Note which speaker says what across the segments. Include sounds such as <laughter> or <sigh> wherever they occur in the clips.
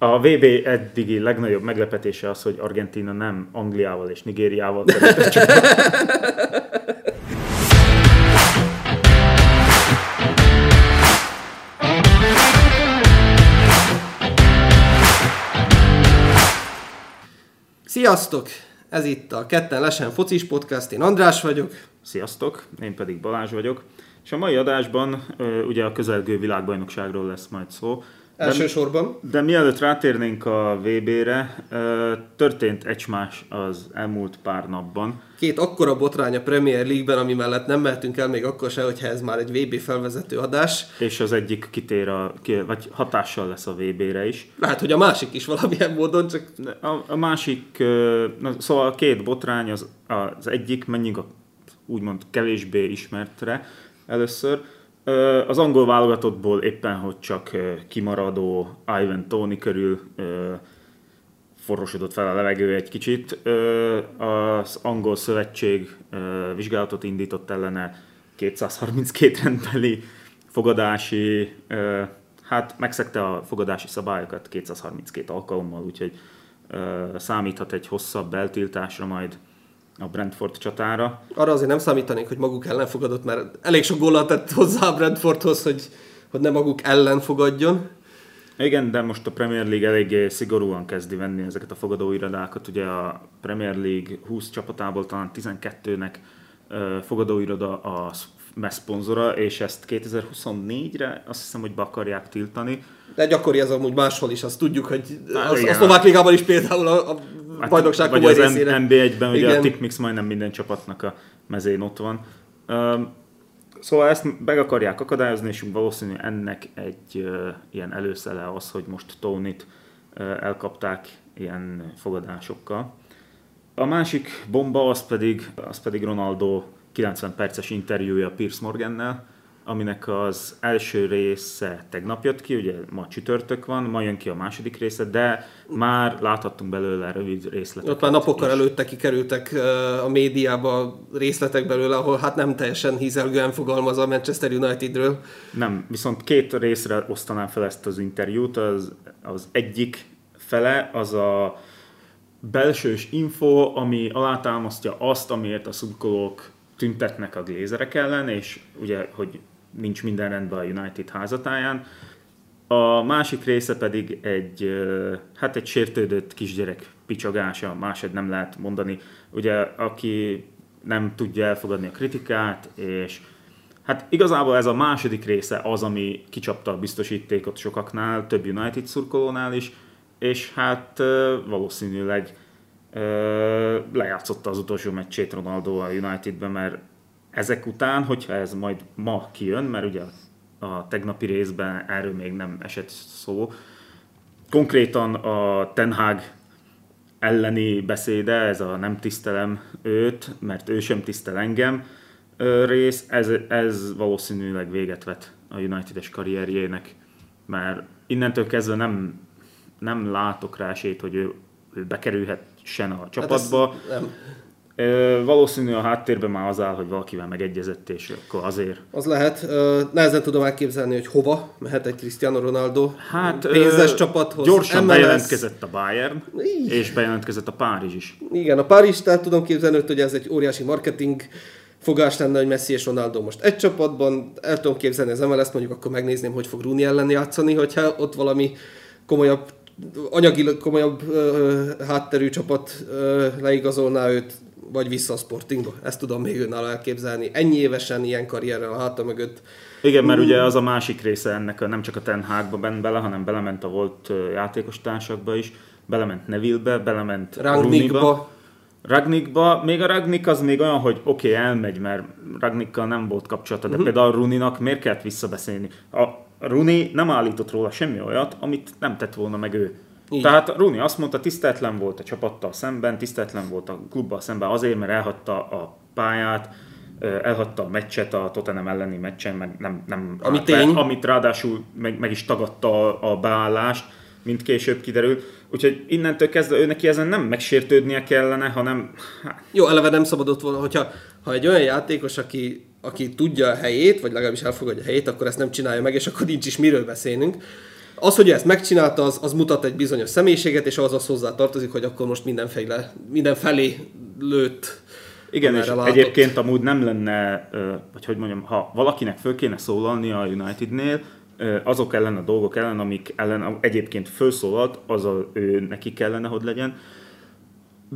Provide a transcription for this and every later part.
Speaker 1: A VB eddigi legnagyobb meglepetése az, hogy Argentina nem Angliával és Nigériával <laughs> került csak.
Speaker 2: Sziasztok! Ez itt a Ketten Lesen Focis Podcast, én András vagyok.
Speaker 1: Sziasztok, én pedig Balázs vagyok. És a mai adásban ugye a közelgő világbajnokságról lesz majd szó.
Speaker 2: Elsősorban.
Speaker 1: De mielőtt rátérnénk a VB-re, történt egymás az elmúlt pár napban.
Speaker 2: Két akkora botrány a Premier League-ben, ami mellett nem mehetünk el még akkor se, hogyha ez már egy VB felvezető adás.
Speaker 1: És az egyik kitér, a, vagy hatással lesz a VB-re is.
Speaker 2: Lehet, hogy a másik is valamilyen módon, csak
Speaker 1: A, a másik, na, szóval a két botrány, az, az egyik, menjünk a úgymond kevésbé ismertre először. Az angol válogatottból éppen, hogy csak kimaradó Ivan Tony körül forrosodott fel a levegő egy kicsit. Az angol szövetség vizsgálatot indított ellene 232 rendbeli fogadási, hát megszegte a fogadási szabályokat 232 alkalommal, úgyhogy számíthat egy hosszabb eltiltásra majd a Brentford csatára.
Speaker 2: arra azért nem számítanék, hogy maguk ellen fogadott, mert elég sok gólat tett hozzá a Brentfordhoz, hogy, hogy ne maguk ellen fogadjon.
Speaker 1: Igen, de most a Premier League eléggé szigorúan kezdi venni ezeket a fogadóirodákat. Ugye a Premier League 20 csapatából talán 12-nek ö, fogadóiroda a szponzora, és ezt 2024-re azt hiszem, hogy be akarják tiltani.
Speaker 2: De gyakori ez amúgy máshol is, azt tudjuk, hogy
Speaker 1: Hát
Speaker 2: az,
Speaker 1: igen.
Speaker 2: a szlovák ligában is például a, a bajnokság
Speaker 1: vagy az
Speaker 2: részére.
Speaker 1: NB1-ben ugye a. Tipmix majdnem minden csapatnak a mezén ott van. Öm, Szóval ezt meg akarják akadályozni, és valószínű ennek egy ö, ilyen előszele az, hogy most Tónit ö, elkapták ilyen fogadásokkal. A másik bomba az pedig, az pedig Ronaldo 90 perces interjúja Piers Morgannel, aminek az első része tegnap jött ki, ugye ma csütörtök van, ma jön ki a második része, de már láthattunk belőle rövid részleteket.
Speaker 2: Ott már napokkal
Speaker 1: is.
Speaker 2: előtte kikerültek a médiába részletek belőle, ahol hát nem teljesen hízelgően fogalmaz a Manchester Unitedről.
Speaker 1: Nem, viszont két részre osztanám fel ezt az interjút. Az, az egyik fele az a belsős info, ami alátámasztja azt, amiért a szurkolók tüntetnek a glézerek ellen, és ugye, hogy nincs minden rendben a United házatáján. A másik része pedig egy, hát egy sértődött kisgyerek picsagása, máshogy nem lehet mondani. Ugye, aki nem tudja elfogadni a kritikát, és hát igazából ez a második része az, ami kicsapta a biztosítékot sokaknál, több United szurkolónál is, és hát valószínűleg lejátszotta az utolsó meccsét Ronaldo a Unitedben, mert ezek után, hogyha ez majd ma kijön, mert ugye a tegnapi részben erről még nem esett szó, konkrétan a Ten Hag elleni beszéde, ez a nem tisztelem őt, mert ő sem tisztel engem rész, ez, ez valószínűleg véget vet a United-es karrierjének, mert innentől kezdve nem, nem látok rá esélyt, hogy ő, ő bekerülhessen a csapatba.
Speaker 2: Hát ez nem.
Speaker 1: Ö, valószínű a háttérben már az áll, hogy valakivel megegyezett, és akkor azért.
Speaker 2: Az lehet. Ö, nehezen tudom elképzelni, hogy hova mehet egy Cristiano Ronaldo
Speaker 1: Hát
Speaker 2: pénzes
Speaker 1: ö,
Speaker 2: csapathoz.
Speaker 1: Gyorsan
Speaker 2: MLS.
Speaker 1: bejelentkezett a Bayern,
Speaker 2: Így.
Speaker 1: és bejelentkezett a Párizs is.
Speaker 2: Igen, a Paris, tehát tudom képzelni, hogy ez egy óriási marketing fogás lenne, hogy Messi és Ronaldo most egy csapatban. El tudom képzelni az MLS-t, mondjuk akkor megnézném, hogy fog Rooney ellen játszani, hogyha ott valami komolyabb, anyagilag komolyabb ö, hátterű csapat ö, leigazolná őt, vagy vissza a Sportingba. Ezt tudom még önálló elképzelni. Ennyi évesen ilyen karrierrel a háta mögött.
Speaker 1: Igen, mert ugye az a másik része ennek, nem csak a Ten Hagba bent bele, hanem belement a volt ö, játékos társakba is, belement Neville-be, belement.
Speaker 2: Rangnickba.
Speaker 1: Ragnikba, még a Ragnik az még olyan, hogy oké, okay, elmegy, mert Ragnikkal nem volt kapcsolata, de uh-huh. például Runinak miért kellett visszabeszélni? A Runi nem állított róla semmi olyat, amit nem tett volna meg ő.
Speaker 2: Így.
Speaker 1: Tehát Runi azt mondta, tisztetlen volt a csapattal szemben, tisztetlen volt a klubbal szemben azért, mert elhagyta a pályát, elhagyta a meccset a Tottenham elleni meccsen, meg nem, nem
Speaker 2: Ami
Speaker 1: be,
Speaker 2: tény.
Speaker 1: amit ráadásul meg, meg is tagadta a, a beállást, mint később kiderült. Úgyhogy innentől kezdve ő neki ezen nem megsértődnie kellene, hanem hát,
Speaker 2: Jó, eleve nem szabadott volna, hogyha ha egy olyan játékos, aki, aki tudja a helyét, vagy legalábbis elfogadja a helyét, akkor ezt nem csinálja meg, és akkor nincs is miről beszélnünk. Az, hogy ezt megcsinálta, az, az mutat egy bizonyos személyiséget, és az az hozzá tartozik, hogy akkor most mindenféle, mindenfelé lőtt.
Speaker 1: Igen, és
Speaker 2: látott.
Speaker 1: egyébként amúgy nem lenne, vagy hogy mondjam, ha valakinek föl kéne szólalni a Unitednél, azok ellen a dolgok ellen, amik ellen egyébként felszólalt, az a, ő neki kellene, hogy legyen.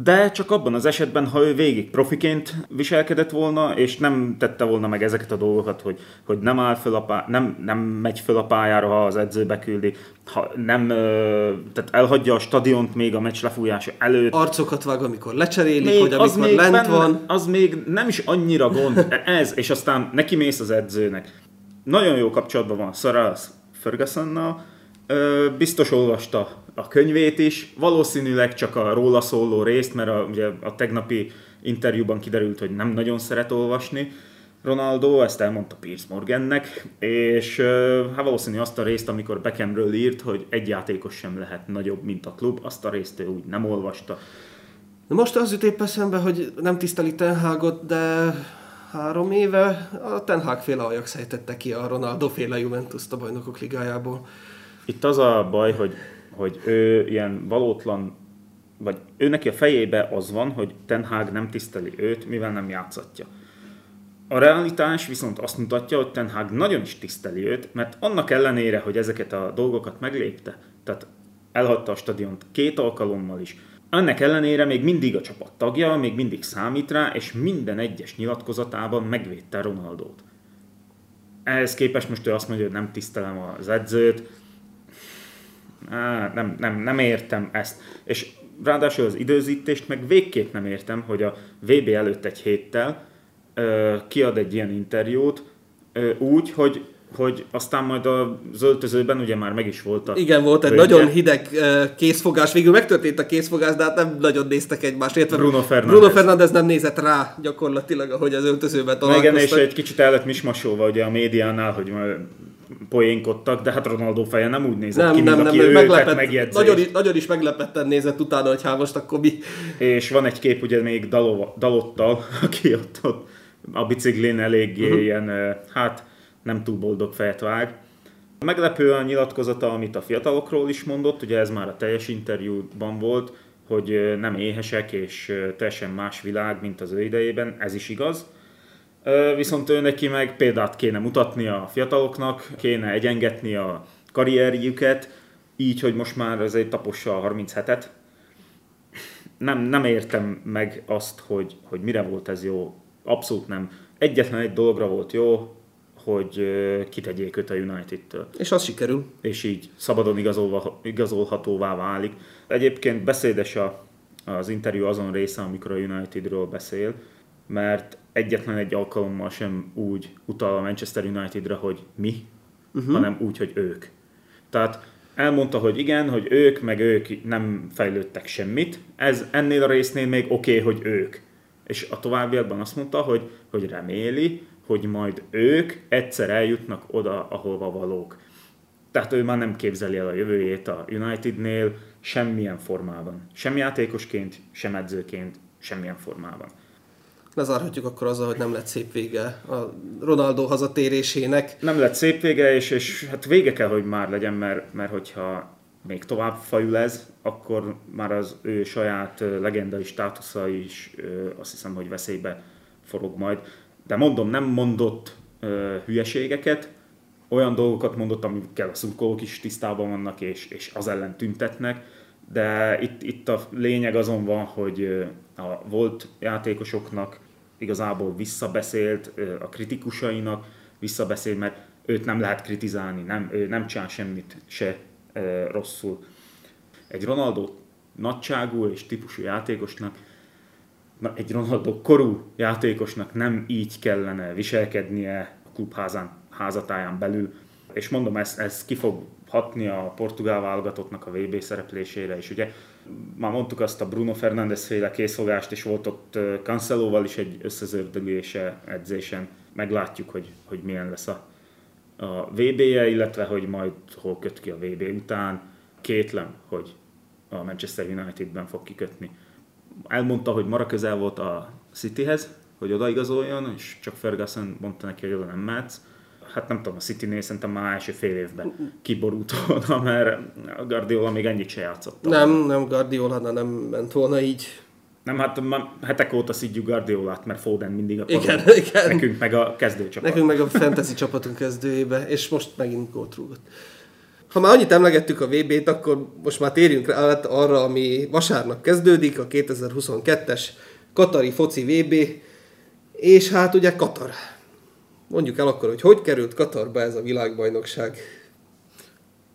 Speaker 1: De csak abban az esetben, ha ő végig profiként viselkedett volna, és nem tette volna meg ezeket a dolgokat, hogy, hogy nem áll föl a pá- nem, nem megy föl a pályára, ha az edző beküldi, ha nem, tehát elhagyja a stadiont még a meccs lefújása előtt,
Speaker 2: Arcokat vág, amikor lecserélik, hogy amikor lent
Speaker 1: benne-
Speaker 2: van.
Speaker 1: Az még nem is annyira gond <laughs> ez, és aztán neki mész az edzőnek. Nagyon jó kapcsolatban van Sarah Fergusonnal, Biztos olvasta a könyvét is, valószínűleg csak a róla szóló részt, mert a, ugye a tegnapi interjúban kiderült, hogy nem nagyon szeret olvasni. Ronaldo, ezt elmondta Piers Morgannek, és hát valószínű azt a részt, amikor Beckhamről írt, hogy egy játékos sem lehet nagyobb, mint a klub, azt a részt ő úgy nem olvasta.
Speaker 2: Most az jut épp eszembe, hogy nem tiszteli Ten Hagot, de három éve a Ten Hag féle Ajax ki a Ronaldo féle Juventus-t a bajnokok ligájából.
Speaker 1: Itt az a baj, hogy, hogy ő ilyen valótlan, vagy ő neki a fejébe az van, hogy Ten Hag nem tiszteli őt, mivel nem játszatja. A realitás viszont azt mutatja, hogy Ten Hag nagyon is tiszteli őt, mert annak ellenére, hogy ezeket a dolgokat meglépte, tehát elhagyta a stadiont két alkalommal is, ennek ellenére még mindig a csapat tagja, még mindig számít rá, és minden egyes nyilatkozatában megvédte Ronaldót. Ehhez képest most ő azt mondja, hogy nem tisztelem az edzőt, Á, nem, nem, nem értem ezt. És ráadásul az időzítést meg végképp nem értem, hogy a VB előtt egy héttel ö, kiad egy ilyen interjút ö, úgy, hogy, hogy aztán majd az öltözőben ugye már meg is volt a
Speaker 2: Igen, volt egy nagyon hideg eh, készfogás. Végül megtörtént a készfogás, de hát nem nagyon néztek egymást. Illetve
Speaker 1: Bruno Fernandes.
Speaker 2: Bruno Fernandes nem nézett rá gyakorlatilag, ahogy az öltözőben
Speaker 1: Na igen, és
Speaker 2: találkoztak.
Speaker 1: egy kicsit el lett mismasolva ugye a médiánál, hogy poénkodtak, de hát Ronaldo feje nem úgy nézett
Speaker 2: Nem,
Speaker 1: ki, mint
Speaker 2: nem, nem,
Speaker 1: aki őket
Speaker 2: meglepett, nagyon, is- nagyon is meglepetten nézett utána, hogy hát most akkor mi...
Speaker 1: És van egy kép ugye még Dalova, Dalottal, <laughs> aki ott, ott a biciklin eléggé uh-huh. ilyen, hát nem túl boldog fejet vág. Meglepő a nyilatkozata, amit a fiatalokról is mondott, ugye ez már a teljes interjúban volt, hogy nem éhesek és teljesen más világ, mint az ő idejében, ez is igaz. Viszont ő neki meg példát kéne mutatni a fiataloknak, kéne egyengetni a karrierjüket, így, hogy most már azért tapossa a 37-et, nem, nem értem meg azt, hogy, hogy mire volt ez jó. Abszolút nem. Egyetlen egy dologra volt jó, hogy kitegyék őt a United-től.
Speaker 2: És az sikerül.
Speaker 1: És így szabadon igazolva, igazolhatóvá válik. Egyébként beszédes a, az interjú azon része, amikor a Unitedről beszél, mert egyetlen egy alkalommal sem úgy utal a Manchester Unitedre, hogy mi, uh-huh. hanem úgy, hogy ők. Tehát elmondta, hogy igen, hogy ők, meg ők nem fejlődtek semmit. Ez ennél a résznél még oké, okay, hogy ők. És a továbbiakban azt mondta, hogy, hogy reméli, hogy majd ők egyszer eljutnak oda, ahova valók. Tehát ő már nem képzeli el a jövőjét a Unitednél semmilyen formában. Sem játékosként, sem edzőként, semmilyen formában.
Speaker 2: Lezárhatjuk akkor azzal, hogy nem lett szép vége a Ronaldo hazatérésének.
Speaker 1: Nem lett szép vége, és, és hát vége kell, hogy már legyen, mert, mert hogyha még tovább fajul ez, akkor már az ő saját legendai státusza is azt hiszem, hogy veszélybe forog majd. De mondom, nem mondott hülyeségeket, olyan dolgokat mondott, amikkel a szurkolók is tisztában vannak, és, és az ellen tüntetnek, de itt, itt a lényeg azon van, hogy a volt játékosoknak igazából visszabeszélt, a kritikusainak visszabeszélt, mert őt nem lehet kritizálni, nem, ő nem csinál semmit se ö, rosszul. Egy Ronaldo nagyságú és típusú játékosnak na, egy Ronaldo korú játékosnak nem így kellene viselkednie a klubházán, házatáján belül. És mondom, ez, ez ki fog hatni a portugál válogatottnak a VB szereplésére is. Ugye már mondtuk azt a Bruno Fernandes féle készfogást, és volt ott Cancelóval is egy összezördülése edzésen. Meglátjuk, hogy, hogy milyen lesz a, a VB-je, illetve hogy majd hol köt ki a VB után. Kétlem, hogy a Manchester Unitedben fog kikötni. Elmondta, hogy mara közel volt a Cityhez, hogy odaigazoljon, és csak Ferguson mondta neki, hogy oda nem mehetsz. Hát nem tudom, a City-nél szerintem már első fél évben kiborult volna, mert a Guardiola még ennyit se játszott.
Speaker 2: Nem, nem Guardiola, nem ment volna így.
Speaker 1: Nem, hát ma hetek óta szidjuk Guardiolát, mert Foden mindig a padon.
Speaker 2: Igen, igen.
Speaker 1: Nekünk meg a kezdőcsapat.
Speaker 2: Nekünk meg a fantasy csapatunk kezdőjébe, és most megint gólt rúgott. Ha már annyit emlegettük a VB-t, akkor most már térjünk rá át arra, ami vasárnap kezdődik, a 2022-es Katari foci VB, és hát ugye Katar. Mondjuk el akkor, hogy hogy került Katarba ez a világbajnokság.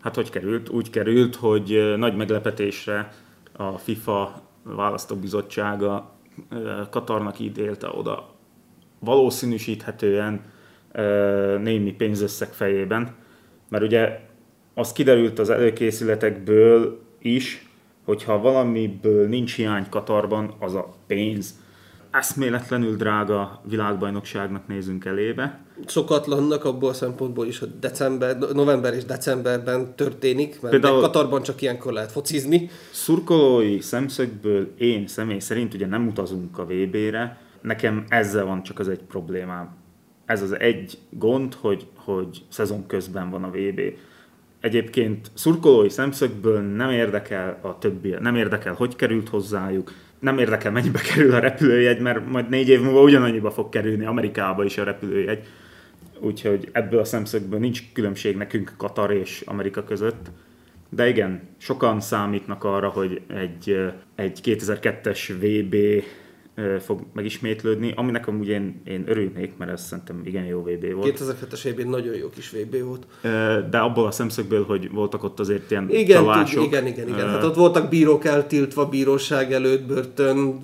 Speaker 1: Hát hogy került? Úgy került, hogy nagy meglepetésre a FIFA választóbizottsága Katarnak ítélte oda valószínűsíthetően némi pénzösszeg fejében, mert ugye az kiderült az előkészületekből is, hogyha valamiből nincs hiány Katarban, az a pénz. Eszméletlenül drága világbajnokságnak nézünk elébe.
Speaker 2: Szokatlannak abból a szempontból is, hogy december, november és decemberben történik, mert
Speaker 1: Például-.
Speaker 2: Katarban csak ilyenkor lehet focizni.
Speaker 1: Szurkolói szemszögből én személy szerint ugye nem utazunk a VB-re, nekem ezzel van csak az egy problémám. Ez az egy gond, hogy, hogy szezon közben van a VB. Egyébként szurkolói szemszögből nem érdekel a többi, nem érdekel, hogy került hozzájuk, nem érdekel, mennyibe kerül a repülőjegy, mert majd négy év múlva ugyanannyiba fog kerülni Amerikába is a repülőjegy. Úgyhogy ebből a szemszögből nincs különbség nekünk Katar és Amerika között. De igen, sokan számítnak arra, hogy egy, egy 2002-es VB fog megismétlődni, aminek amúgy én, én örülnék, mert ez szerintem igen jó VB volt.
Speaker 2: 2002-es évben nagyon jó kis VB volt.
Speaker 1: De abból a szemszögből, hogy voltak ott azért ilyen
Speaker 2: Igen,
Speaker 1: csalások.
Speaker 2: igen, igen, igen.
Speaker 1: ö,
Speaker 2: Hát ott voltak bírók eltiltva, bíróság előtt, börtön,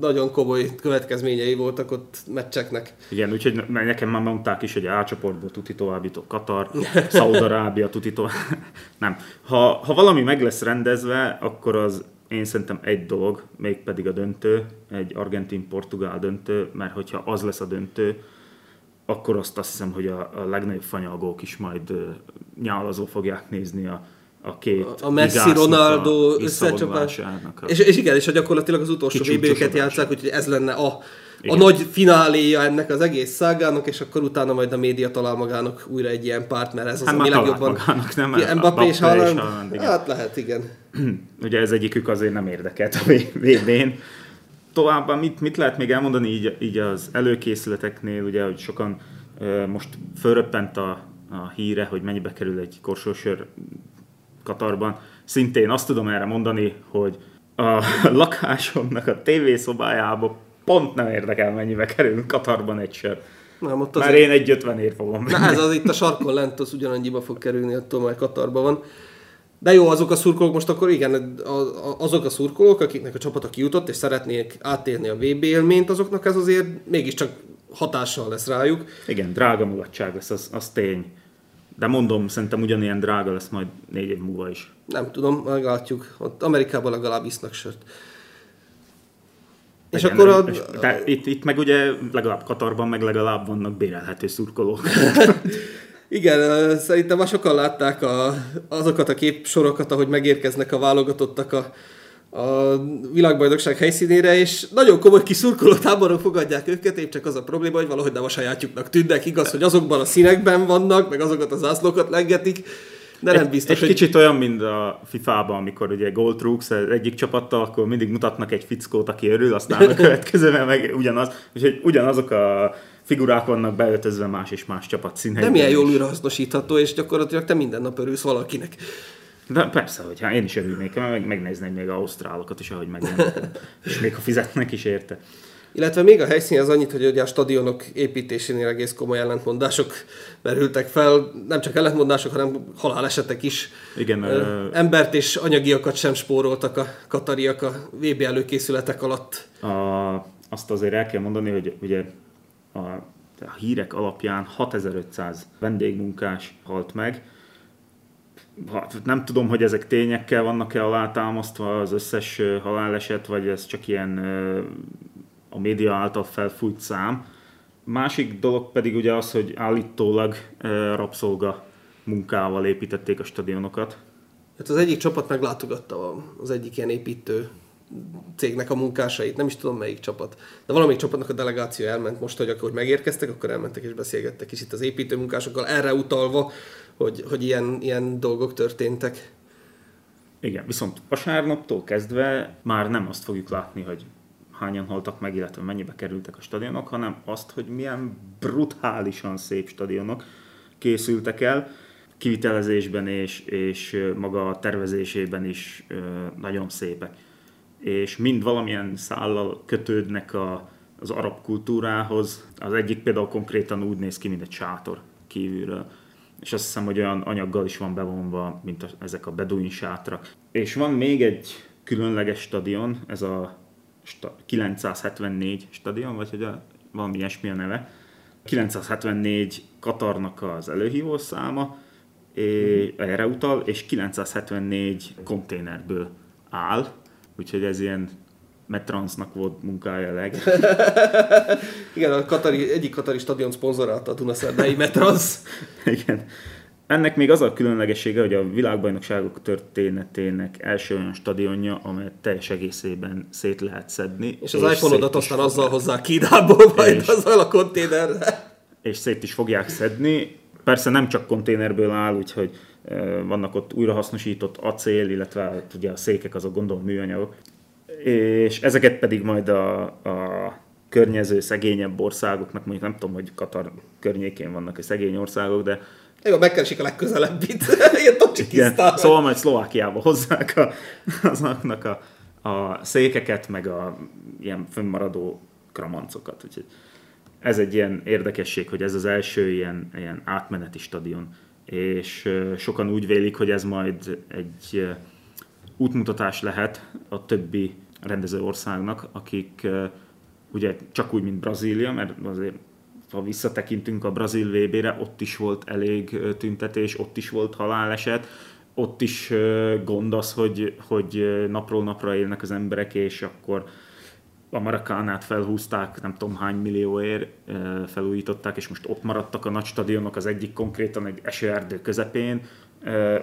Speaker 2: nagyon komoly következményei voltak ott meccseknek.
Speaker 1: Igen, úgyhogy ne- nekem már mondták is, hogy A csoportból tuti tovább jutott Katar, Szaudarábia tuti tovább. <laughs> Nem. Ha, ha valami meg lesz rendezve, akkor az én szerintem egy dolog, mégpedig a döntő, egy argentin-portugál döntő, mert hogyha az lesz a döntő, akkor azt azt hiszem, hogy a, a legnagyobb fanyalgók is majd nyálazó fogják nézni a, a két
Speaker 2: A Messi, Ronaldo
Speaker 1: a
Speaker 2: összecsapás.
Speaker 1: a-
Speaker 2: És, és igen, és hogy gyakorlatilag az utolsó. VB-ket játszák, úgyhogy ez lenne a, a nagy fináléja ennek az egész szágának, és akkor utána majd a média talál magának újra egy ilyen párt, mert ez az,
Speaker 1: Hát
Speaker 2: ami
Speaker 1: már talált
Speaker 2: legjobban...
Speaker 1: magának, nem?
Speaker 2: Mbappé
Speaker 1: Mbappé és
Speaker 2: Haaland? Hát lehet, igen. <clears throat>
Speaker 1: ugye ez egyikük azért nem érdekelt a VB-n. Továbbá mit, mit lehet még elmondani így, így az előkészületeknél, ugye, hogy sokan most fölröppent a, a híre, hogy mennyibe kerül egy korsósör Katarban. Szintén azt tudom erre mondani, hogy a <laughs> lakásomnak a tévészobájába pont nem érdekel, mennyibe kerül Katarban egy sör.
Speaker 2: Nem, ott
Speaker 1: Már
Speaker 2: azért...
Speaker 1: én egy 50 ér fogom
Speaker 2: Na ez az itt a sarkon lent, az ugyanannyiba fog kerülni, attól már Katarban van. De jó, azok a szurkolók most akkor igen, azok a szurkolók, akiknek a csapata kijutott, és szeretnék átélni a VB élményt, azoknak ez azért mégiscsak hatással lesz rájuk.
Speaker 1: Igen, drága mulatság lesz, az, az tény. De mondom, szerintem ugyanilyen drága lesz majd négy év múlva is.
Speaker 2: Nem tudom, meglátjuk. Ott Amerikában legalább isznak sört. És
Speaker 1: Igen,
Speaker 2: akkor a,
Speaker 1: és- de itt, itt meg ugye legalább Katarban meg legalább vannak bérelhető szurkolók. <laughs>
Speaker 2: igen, szerintem már sokan látták a, azokat a képsorokat, ahogy megérkeznek a válogatottak a, a világbajnokság helyszínére, és nagyon komoly kis szurkoló táborok fogadják őket, épp csak az a probléma, hogy valahogy nem a sajátjuknak tűnnek. Igaz, hogy azokban a színekben vannak, meg azokat az zászlókat lengetik, de nem biztos,
Speaker 1: egy
Speaker 2: hogy...
Speaker 1: kicsit olyan, mint a FIFA-ban, amikor ugye Gold Trooks egyik csapattal, akkor mindig mutatnak egy fickót, aki örül, aztán a <laughs> következőben meg ugyanaz, úgyhogy ugyanazok a figurák vannak beöltözve más és más csapat színeiben.
Speaker 2: Nem ilyen jól újrahasznosítható, és gyakorlatilag te minden nap örülsz valakinek.
Speaker 1: De persze, hogy hát én is örülnék, mert meg, megnézném még ausztrálokat is, ahogy megjelentek. és még ha fizetnek is érte.
Speaker 2: Illetve még a helyszín az annyit, hogy ugye a stadionok építésénél egész komoly ellentmondások merültek fel. Nem csak ellentmondások, hanem halálesetek is.
Speaker 1: Igen,
Speaker 2: ö, Embert és anyagiakat sem spóroltak a katariak a VB előkészületek alatt.
Speaker 1: a, azt azért el kell mondani, hogy ugye a, a hírek alapján 6500 vendégmunkás halt meg. Nem tudom, hogy ezek tényekkel vannak-e alátámasztva az összes haláleset, vagy ez csak ilyen a média által felfújt szám. Másik dolog pedig ugye az, hogy állítólag rabszolga munkával építették a stadionokat.
Speaker 2: Hát az egyik csapat meglátogatta az egyik ilyen építő cégnek a munkásait, nem is tudom melyik csapat, de valamelyik csapatnak a delegáció elment most, hogy akkor megérkeztek, akkor elmentek és beszélgettek is itt az építőmunkásokkal, erre utalva, hogy, hogy ilyen, ilyen dolgok történtek.
Speaker 1: Igen, viszont vasárnaptól kezdve már nem azt fogjuk látni, hogy hányan haltak meg, illetve mennyibe kerültek a stadionok, hanem azt, hogy milyen brutálisan szép stadionok készültek el, kivitelezésben és, és maga a tervezésében is nagyon szépek. És mind valamilyen szállal kötődnek a, az arab kultúrához. Az egyik például konkrétan úgy néz ki, mint egy sátor kívülről. És azt hiszem, hogy olyan anyaggal is van bevonva, mint a, ezek a beduin sátrak. És van még egy különleges stadion, ez a 974 stadion, vagy hogy a, valami ilyesmi a neve. 974 Katarnak az előhívó száma, és erre utal, és 974 konténerből áll, úgyhogy ez ilyen Metransnak volt munkája leg. <laughs>
Speaker 2: Igen, a katari, egyik katari stadion szponzorálta a Dunaszerdai Metrans. <laughs>
Speaker 1: Igen. Ennek még az a különlegessége, hogy a világbajnokságok történetének első olyan stadionja, amelyet teljes egészében szét lehet szedni.
Speaker 2: És az iPhone-odat aztán azzal hozzá Kínából, <laughs> majd és, azzal a konténerre.
Speaker 1: És szét is fogják szedni. Persze nem csak konténerből áll, úgyhogy vannak ott újrahasznosított acél, illetve hát ugye a székek azok gondolom műanyagok. És ezeket pedig majd a, a környező szegényebb országoknak, mondjuk nem tudom, hogy Katar környékén vannak a szegény országok, de
Speaker 2: jó, megkeresik a legközelebbit. <laughs> Ilyen
Speaker 1: Igen, szóval majd Szlovákiába hozzák a, azoknak a, a székeket, meg a ilyen fönnmaradó kramancokat. Úgyhogy ez egy ilyen érdekesség, hogy ez az első ilyen, ilyen átmeneti stadion. És sokan úgy vélik, hogy ez majd egy útmutatás lehet a többi rendező országnak, akik ugye csak úgy, mint Brazília, mert azért ha visszatekintünk a brazil VB-re, ott is volt elég tüntetés, ott is volt haláleset, ott is gond az, hogy, hogy napról napra élnek az emberek, és akkor a Marakánát felhúzták, nem tudom hány millióért felújították, és most ott maradtak a nagy stadionok, az egyik konkrétan egy esőerdő közepén,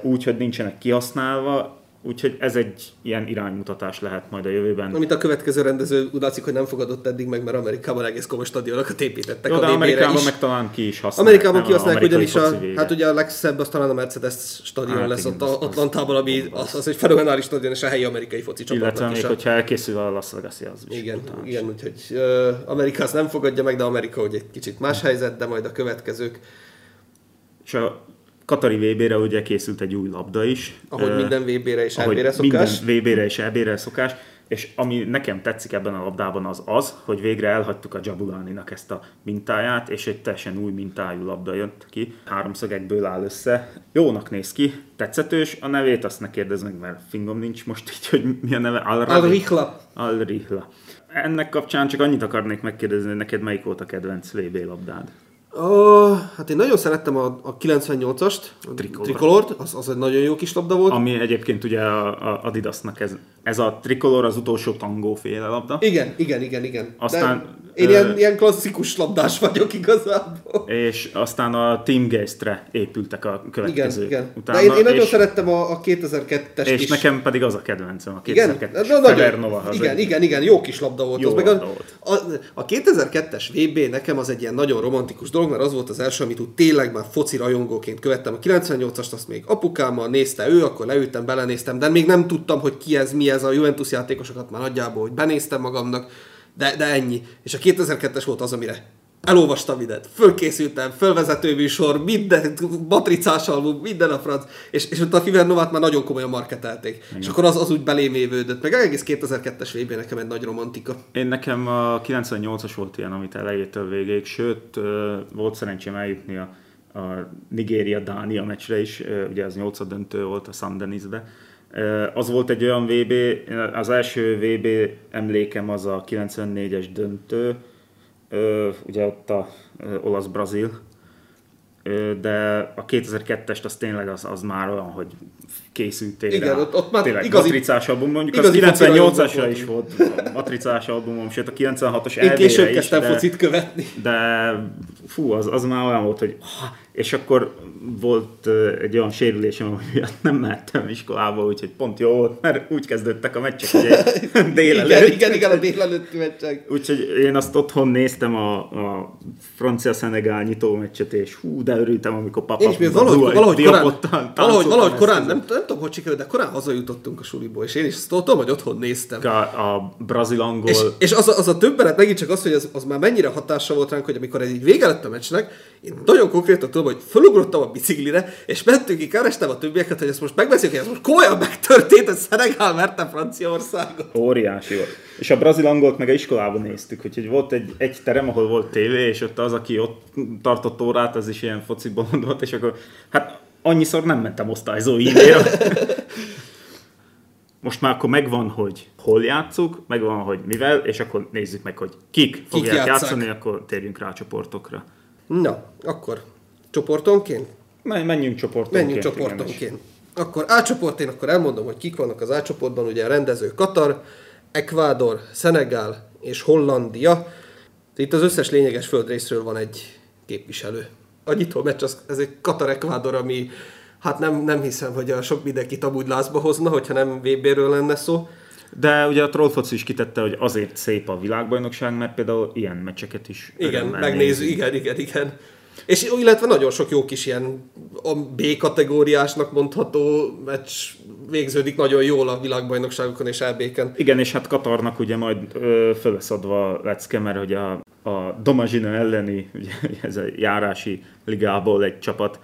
Speaker 1: úgy, hogy nincsenek kihasználva, Úgyhogy ez egy ilyen iránymutatás lehet majd a jövőben.
Speaker 2: Amit a következő rendező úgy látszik, hogy nem fogadott eddig meg, mert Amerikában egész komoly stadionokat építettek.
Speaker 1: Jó, a de Amerikában is. meg talán ki is használják.
Speaker 2: Amerikában kihasználják, ugyanis a, hát ugye a legszebb az talán a Mercedes stadion hát, lesz igen, ott a Atlantában, ami az, az, egy fenomenális stadion, és a helyi amerikai foci csapatnak
Speaker 1: Illetve még, a... hogyha elkészül a Las Vegas az
Speaker 2: is Igen, után igen úgyhogy uh, Amerika azt nem fogadja meg, de Amerika ugye egy kicsit más helyzet, de majd a következők.
Speaker 1: És a Katari VB-re ugye készült egy új labda is.
Speaker 2: Ahogy minden VB-re és EB-re szokás.
Speaker 1: Minden VB-re és EB-re szokás. És ami nekem tetszik ebben a labdában az az, hogy végre elhagytuk a Jabulani-nak ezt a mintáját, és egy teljesen új mintájú labda jött ki. Háromszögekből áll össze. Jónak néz ki, tetszetős. A nevét azt ne kérdezz meg, mert fingom nincs most így, hogy mi a neve.
Speaker 2: Al-Rihla.
Speaker 1: Al-Rihla. Ennek kapcsán csak annyit akarnék megkérdezni, hogy neked melyik volt a kedvenc VB labdád?
Speaker 2: Oh, hát én nagyon szerettem a, a 98-ast, a Tricolort, az, az egy nagyon jó kis labda volt.
Speaker 1: Ami egyébként ugye a, a Adidasnak ez, ez a Tricolor az utolsó tangó féle labda.
Speaker 2: Igen, igen, igen, igen. Aztán, De én ö, ilyen, ilyen klasszikus labdás vagyok igazából.
Speaker 1: És aztán a Team Geistre épültek a következő
Speaker 2: igen, igen. Utána, De én, én nagyon és, szerettem a, a 2002-es
Speaker 1: És
Speaker 2: is.
Speaker 1: nekem pedig az a kedvencem, a 2002-es igen,
Speaker 2: nagyon, igen, igen, igen, jó kis labda volt. Jó az labda meg a, volt. A, a 2002-es VB nekem az egy ilyen nagyon romantikus dolog, dolog, mert az volt az első, amit úgy tényleg már foci rajongóként követtem. A 98-ast azt még apukámmal nézte ő, akkor leültem, belenéztem, de még nem tudtam, hogy ki ez, mi ez a Juventus játékosokat már nagyjából, hogy benéztem magamnak, de, de ennyi. És a 2002-es volt az, amire elolvastam mindent, fölkészültem, fölvezető műsor, minden matricás album, minden a franc, és, és ott a Fiver Novát már nagyon komolyan marketelték. Igen. És akkor az, az úgy belém évődött, meg egész 2002-es VB nekem egy nagy romantika.
Speaker 1: Én nekem a 98-as volt ilyen, amit elejétől végéig, sőt, volt szerencsém eljutni a, a Nigéria-Dánia meccsre is, ugye az 8 döntő volt a San Denisbe, az volt egy olyan VB, az első VB emlékem az a 94-es döntő, ugye ott a olasz-brazil, de a 2002-est az tényleg az, az már olyan, hogy készültél
Speaker 2: Igen,
Speaker 1: rá.
Speaker 2: ott, ott már
Speaker 1: tényleg igazi, matricás album, mondjuk az 98-asra is volt matricás albumom, sőt a 96-os
Speaker 2: Én később kezdtem de, focit követni.
Speaker 1: De fú, az, az már olyan volt, hogy és akkor volt egy olyan sérülésem, ami miatt nem mehettem iskolába, úgyhogy pont jó volt, mert úgy kezdődtek a meccsek, hogy <laughs>
Speaker 2: délelőtt. igen, igen, igen, a délelőtti meccsek.
Speaker 1: Úgyhogy én azt otthon néztem a, a francia-szenegál nyitó meccset, és hú, de örültem, amikor papa... Én
Speaker 2: is valahogy, valahogy, korán, valahogy, valahogy korán, nem, nem tudom, hogy sikerült, de korán hazajutottunk a suliból, és én is azt tudom, hogy otthon néztem.
Speaker 1: A, a brazil-angol...
Speaker 2: És, és az, a, az a többenet megint csak az, hogy az, az már mennyire hatással volt ránk, hogy amikor ez így vége lett a meccsnek, én nagyon konkrétan tudom, hogy fölugrottam a biciklire, és mentünk ki, kerestem a többieket, hogy ezt most megbeszéljük, hogy ez most komolyan megtörtént, hogy Szenegál merte Franciaországot.
Speaker 1: Óriási volt. És a brazil angolt meg a iskolában néztük, úgyhogy volt egy, egy terem, ahol volt tévé, és ott az, aki ott tartott órát, az is ilyen foci volt, és akkor hát annyiszor nem mentem osztályzó e <laughs> most már akkor megvan, hogy hol játszuk, megvan, hogy mivel, és akkor nézzük meg, hogy kik fogják kik játszani, akkor térjünk rá a csoportokra.
Speaker 2: Na, akkor csoportonként?
Speaker 1: Menjünk csoportonként.
Speaker 2: Menjünk csoportonként. Igen. Akkor A csoport, én akkor elmondom, hogy kik vannak az A csoportban, ugye a rendező Katar, Ekvádor, Szenegál és Hollandia. Itt az összes lényeges földrészről van egy képviselő. A nyitó meccs, az, ez egy Katar-Ekvádor, ami hát nem, nem hiszem, hogy a sok mindenkit amúgy lázba hozna, hogyha nem VB-ről lenne szó.
Speaker 1: De ugye a Trollfoc is kitette, hogy azért szép a világbajnokság, mert például ilyen meccseket is
Speaker 2: Igen, megnézzük, igen, igen, igen. És illetve nagyon sok jó kis ilyen a B kategóriásnak mondható meccs végződik nagyon jól a világbajnokságokon és EB-ken.
Speaker 1: Igen, és hát Katarnak ugye majd ö, föl lesz adva lecke, mert hogy a, a Domazsina elleni, <laughs> ugye, ez a járási ligából egy csapat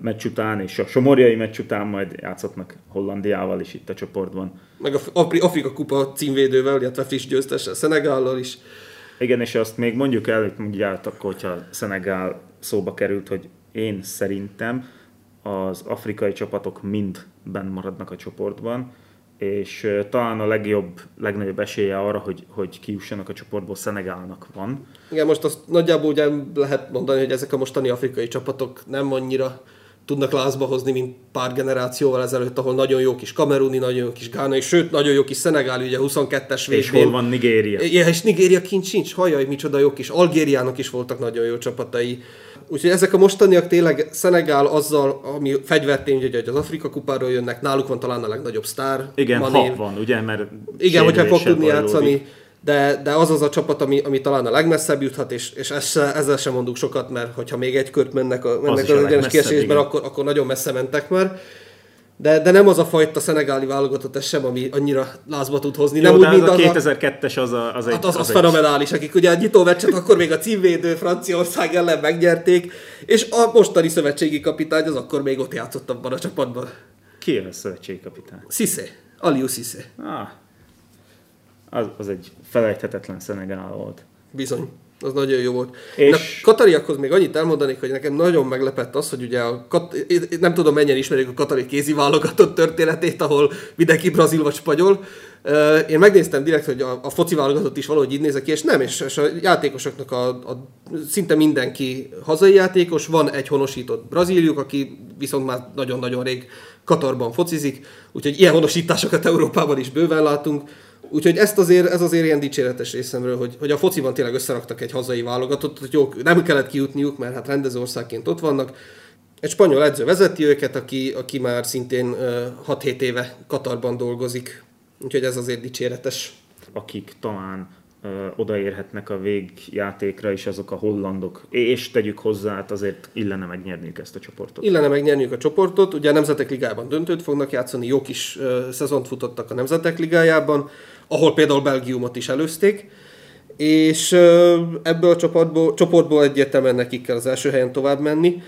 Speaker 1: meccs után, és a Somorjai meccs után majd játszhatnak Hollandiával is itt a csoportban.
Speaker 2: Meg a Afrika Kupa címvédővel, illetve friss győztessel, Szenegállal is.
Speaker 1: Igen, és azt még mondjuk el, hogy mondjátok, hogyha Szenegál szóba került, hogy én szerintem az afrikai csapatok mind benn maradnak a csoportban, és talán a legjobb, legnagyobb esélye arra, hogy, hogy kiussanak a csoportból Szenegálnak van.
Speaker 2: Igen, most azt nagyjából ugye lehet mondani, hogy ezek a mostani afrikai csapatok nem annyira tudnak lázba hozni, mint pár generációval ezelőtt, ahol nagyon jó kis kameruni, nagyon jó kis Gána, és sőt, nagyon jó kis Szenegál, ugye 22-es
Speaker 1: vb És hol van Nigéria?
Speaker 2: Ja, és Nigéria kint sincs, hajaj, micsoda jó kis. Algériának is voltak nagyon jó csapatai. Úgyhogy ezek a mostaniak tényleg Szenegál azzal, ami fegyvertény, hogy az Afrika kupáról jönnek, náluk van talán a legnagyobb sztár.
Speaker 1: Igen, Mané. van, ugye, mert
Speaker 2: Igen, hogyha fog tudni játszani de, de az az a csapat, ami, ami talán a legmesszebb juthat, és, és ezzel, ezzel sem mondunk sokat, mert hogyha még egy kört mennek, a, mennek az, az egyenes kiesésben, akkor, akkor nagyon messze mentek már. De, de nem az a fajta szenegáli válogatott ez sem, ami annyira lázba tud hozni.
Speaker 1: Jó,
Speaker 2: nem
Speaker 1: úgy, mint az a 2002-es az, a,
Speaker 2: az, egy, hát az, az, az fenomenális, akik ugye a nyitó meccset akkor még a címvédő Franciaország ellen megnyerték, és a mostani szövetségi kapitány az akkor még ott játszott abban a csapatban.
Speaker 1: Ki a szövetségi kapitány?
Speaker 2: Szisé. Aliou Szisé.
Speaker 1: Ah, az, az egy felejthetetlen Szenegál volt.
Speaker 2: Bizony. Az nagyon jó volt. És... Na, katariakhoz még annyit elmondanék, hogy nekem nagyon meglepett az, hogy ugye a kat... nem tudom mennyien ismerik a katari kézi válogatott történetét, ahol mindenki brazil vagy spanyol. Én megnéztem direkt, hogy a, a foci válogatott is valahogy így nézek ki, és nem, és, és a játékosoknak a, a, szinte mindenki hazai játékos, van egy honosított brazíliuk, aki viszont már nagyon-nagyon rég Katarban focizik, úgyhogy ilyen honosításokat Európában is bőven látunk Úgyhogy ezt azért, ez azért ilyen dicséretes részemről, hogy, hogy a fociban tényleg összeraktak egy hazai válogatott, hogy jó, nem kellett kijutniuk, mert hát rendezőországként ott vannak. Egy spanyol edző vezeti őket, aki, aki már szintén uh, 6-7 éve Katarban dolgozik. Úgyhogy ez azért dicséretes.
Speaker 1: Akik talán odaérhetnek a végjátékra is azok a hollandok. És tegyük hozzá, hát azért illene megnyerniük ezt a csoportot.
Speaker 2: Illene megnyerniük a csoportot. Ugye a Nemzetek Ligában döntőt fognak játszani, jó kis uh, szezont futottak a Nemzetek Ligájában, ahol például Belgiumot is előzték. És ebből a csoportból, csoportból egyértelműen nekik kell az első helyen tovább menni.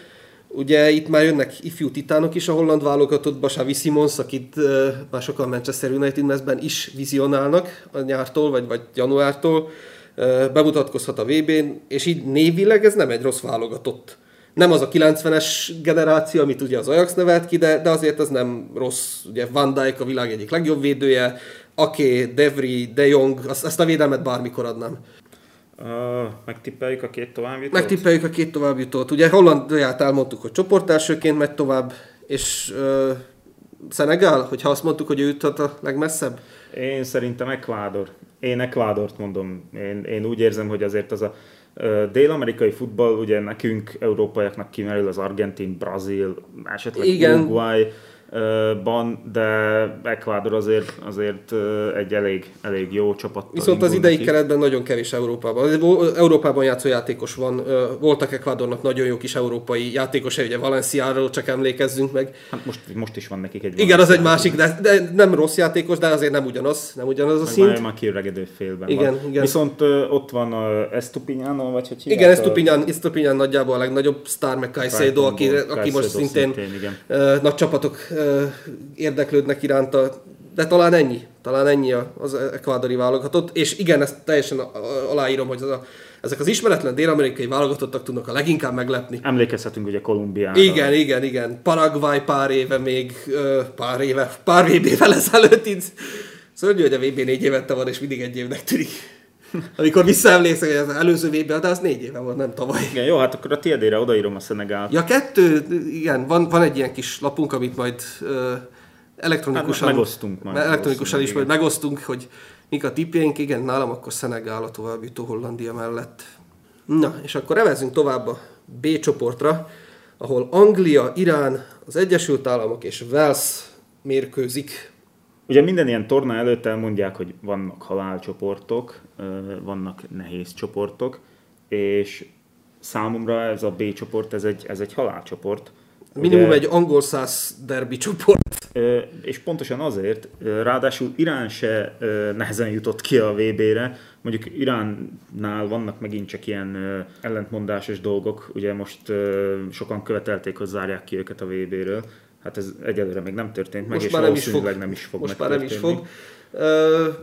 Speaker 2: Ugye itt már jönnek ifjú titánok is a holland válogatottba, Xavi Simons, akit már sokan Manchester United mezben is vizionálnak a nyártól, vagy, vagy januártól. Bemutatkozhat a VB-n, és így névileg ez nem egy rossz válogatott. Nem az a 90-es generáció, amit ugye az Ajax nevelt ki, de, de azért ez nem rossz. Ugye Van Dijk a világ egyik legjobb védője, Ake, Devri, De Jong, azt, azt a védelmet bármikor adnám.
Speaker 1: Uh, megtippeljük a két továbbjutót?
Speaker 2: Megtippeljük a két továbbjutót. Ugye Hollandiát elmondtuk, hogy csoportelsőként megy tovább, és uh, Szenegál, hogyha azt mondtuk, hogy ő juthat a legmesszebb?
Speaker 1: Én szerintem Ekvádor. Én Ekvádort mondom. Én, én úgy érzem, hogy azért az a Dél-amerikai futball, ugye nekünk, európaiaknak kimerül az argentin, brazil, esetleg
Speaker 2: Igen.
Speaker 1: Uruguay, ban, de Ecuador azért, azért egy elég, elég jó csapat.
Speaker 2: Viszont az idei keretben nagyon kevés Európában. Európában játszó játékos van, voltak Ecuadornak nagyon jó kis európai játékosai, ugye Valenciáról csak emlékezzünk meg.
Speaker 1: Hát most, most is van nekik egy
Speaker 2: Igen, az egy másik, de, de, nem rossz játékos, de azért nem ugyanaz, nem ugyanaz a
Speaker 1: meg
Speaker 2: szint.
Speaker 1: Már kiöregedő félben
Speaker 2: Igen,
Speaker 1: van.
Speaker 2: igen.
Speaker 1: Viszont ott van a Estupiñano, vagy hogy
Speaker 2: Igen, Estupiñán, Estupiñán nagyjából a legnagyobb sztár, meg Caicedo, aki, aki most szintén,
Speaker 1: szintén igen.
Speaker 2: nagy csapatok érdeklődnek iránta, de talán ennyi, talán ennyi az ekvádori válogatott, és igen, ezt teljesen aláírom, hogy az a, ezek az ismeretlen dél-amerikai válogatottak tudnak a leginkább meglepni.
Speaker 1: Emlékezhetünk ugye Kolumbiára.
Speaker 2: Igen, igen, igen. Paraguay pár éve még, pár éve, pár VB-vel ezelőtt így szörnyű, hogy a VB négy évente van, és mindig egy évnek tűnik. Amikor visszaemlékszek, hogy az előző vb de az négy éve volt, nem tavaly.
Speaker 1: Igen, jó, hát akkor a tiédére odaírom a Szenegál.
Speaker 2: Ja, kettő, igen, van, van egy ilyen kis lapunk, amit majd uh, elektronikusan,
Speaker 1: hát, megosztunk majd.
Speaker 2: elektronikusan is majd megosztunk, hogy mik a tippjeink, igen, nálam akkor Szenegál a továbbjutó Hollandia mellett. Na, és akkor evezünk tovább a B csoportra, ahol Anglia, Irán, az Egyesült Államok és Wales mérkőzik.
Speaker 1: Ugye minden ilyen torna előtt elmondják, hogy vannak halálcsoportok, vannak nehéz csoportok, és számomra ez a B csoport, ez egy, ez egy halálcsoport.
Speaker 2: Minimum Ugye, egy angol száz derbi csoport.
Speaker 1: És pontosan azért, ráadásul Irán se nehezen jutott ki a VB-re, mondjuk Iránnál vannak megint csak ilyen ellentmondásos dolgok, ugye most sokan követelték, hogy zárják ki őket a VB-ről, hát ez egyelőre még nem történt meg, most és már nem is fog, nem is fog
Speaker 2: Most már nem is fog.
Speaker 1: Uh,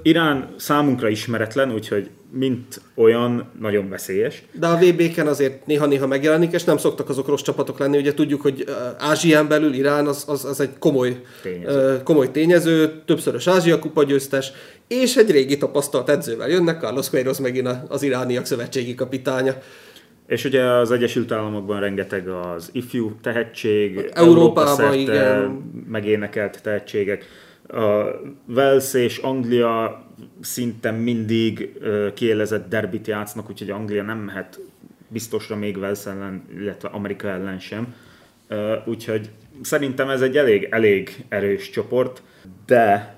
Speaker 1: Irán számunkra ismeretlen, úgyhogy mint olyan nagyon veszélyes.
Speaker 2: De a VB-ken azért néha-néha megjelenik, és nem szoktak azok rossz csapatok lenni. Ugye tudjuk, hogy Ázsián belül Irán az, az, az egy komoly tényező. Komoly tényező, többszörös Ázsia kupa győztes, és egy régi tapasztalt edzővel jönnek, Carlos Queiroz megint az irániak szövetségi kapitánya.
Speaker 1: És ugye az Egyesült Államokban rengeteg az ifjú tehetség,
Speaker 2: Európában Európa igen.
Speaker 1: megénekelt tehetségek a Wales és Anglia szinte mindig kielezett derbit játsznak, úgyhogy Anglia nem mehet biztosra még Wales ellen, illetve Amerika ellen sem. Úgyhogy szerintem ez egy elég, elég erős csoport, de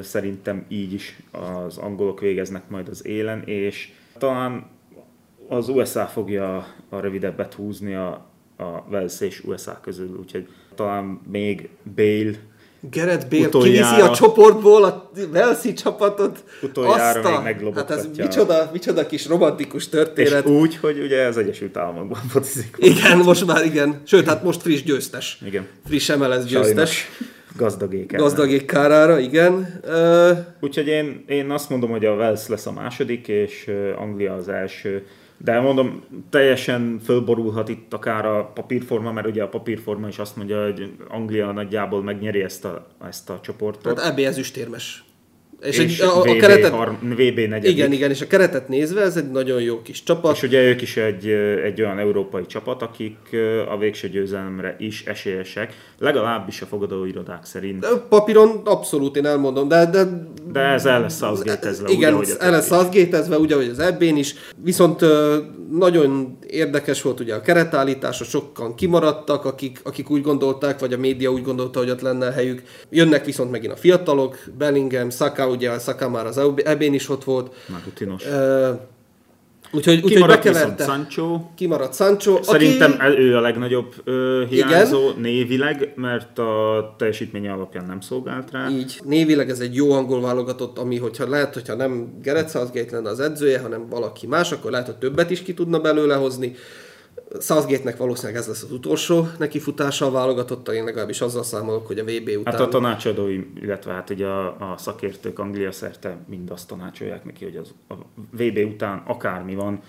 Speaker 1: szerintem így is az angolok végeznek majd az élen, és talán az USA fogja a rövidebbet húzni a, a Wales és USA közül, úgyhogy talán még Bale
Speaker 2: Gerett Bale kiviszi a csoportból a Velszi csapatot.
Speaker 1: Utoljára
Speaker 2: Azta,
Speaker 1: még meglobogatja.
Speaker 2: Hát ez micsoda, micsoda kis romantikus történet.
Speaker 1: És úgy, hogy ugye az Egyesült Államokban <laughs> focizik.
Speaker 2: Igen, most már igen. Sőt, hát most friss győztes.
Speaker 1: Igen.
Speaker 2: Friss MLS győztes.
Speaker 1: Gazdagék
Speaker 2: Gazdagék kárára, igen. Uh...
Speaker 1: Úgyhogy én, én azt mondom, hogy a Wales lesz a második, és Anglia az első de mondom, teljesen fölborulhat itt akár a papírforma, mert ugye a papírforma is azt mondja, hogy Anglia nagyjából megnyeri ezt a, ezt a csoportot.
Speaker 2: Hát EB ezüstérmes.
Speaker 1: És, és egy, a, VB, a keretet, har, VB negyedik.
Speaker 2: Igen, igen, és a keretet nézve ez egy nagyon jó kis csapat.
Speaker 1: És ugye ők is egy, egy olyan európai csapat, akik a végső győzelemre is esélyesek, legalábbis a fogadóirodák szerint. De
Speaker 2: papíron abszolút én elmondom, de... De,
Speaker 1: de ez el lesz szazgétezve.
Speaker 2: Igen, úgy, el lesz szazgétezve, úgy, ahogy az ebbén is. Viszont nagyon érdekes volt ugye a keretállítása, sokan kimaradtak, akik, akik úgy gondolták, vagy a média úgy gondolta, hogy ott lenne a helyük. Jönnek viszont megint a fiatalok, Bellingham, Saka, ugye Saka már az ebén is ott volt.
Speaker 1: Már rutinos.
Speaker 2: Uh, Úgyhogy, úgyhogy bekeverte.
Speaker 1: Sancho.
Speaker 2: Kimaradt Sancho.
Speaker 1: Szerintem aki... ő a legnagyobb ö, hiányzó Igen. névileg, mert a teljesítménye alapján nem szolgált rá.
Speaker 2: Így. Névileg ez egy jó angol válogatott, ami hogyha lehet, hogyha nem Gerett Southgate lenne az edzője, hanem valaki más, akkor lehet, hogy többet is ki tudna belőle hozni. Southgate-nek valószínűleg ez lesz az utolsó nekifutása a válogatotta, én legalábbis azzal számolok, hogy a VB után...
Speaker 1: Hát a tanácsadói, illetve hát ugye a, a szakértők Anglia szerte mind azt tanácsolják neki, hogy az, a VB után akármi van,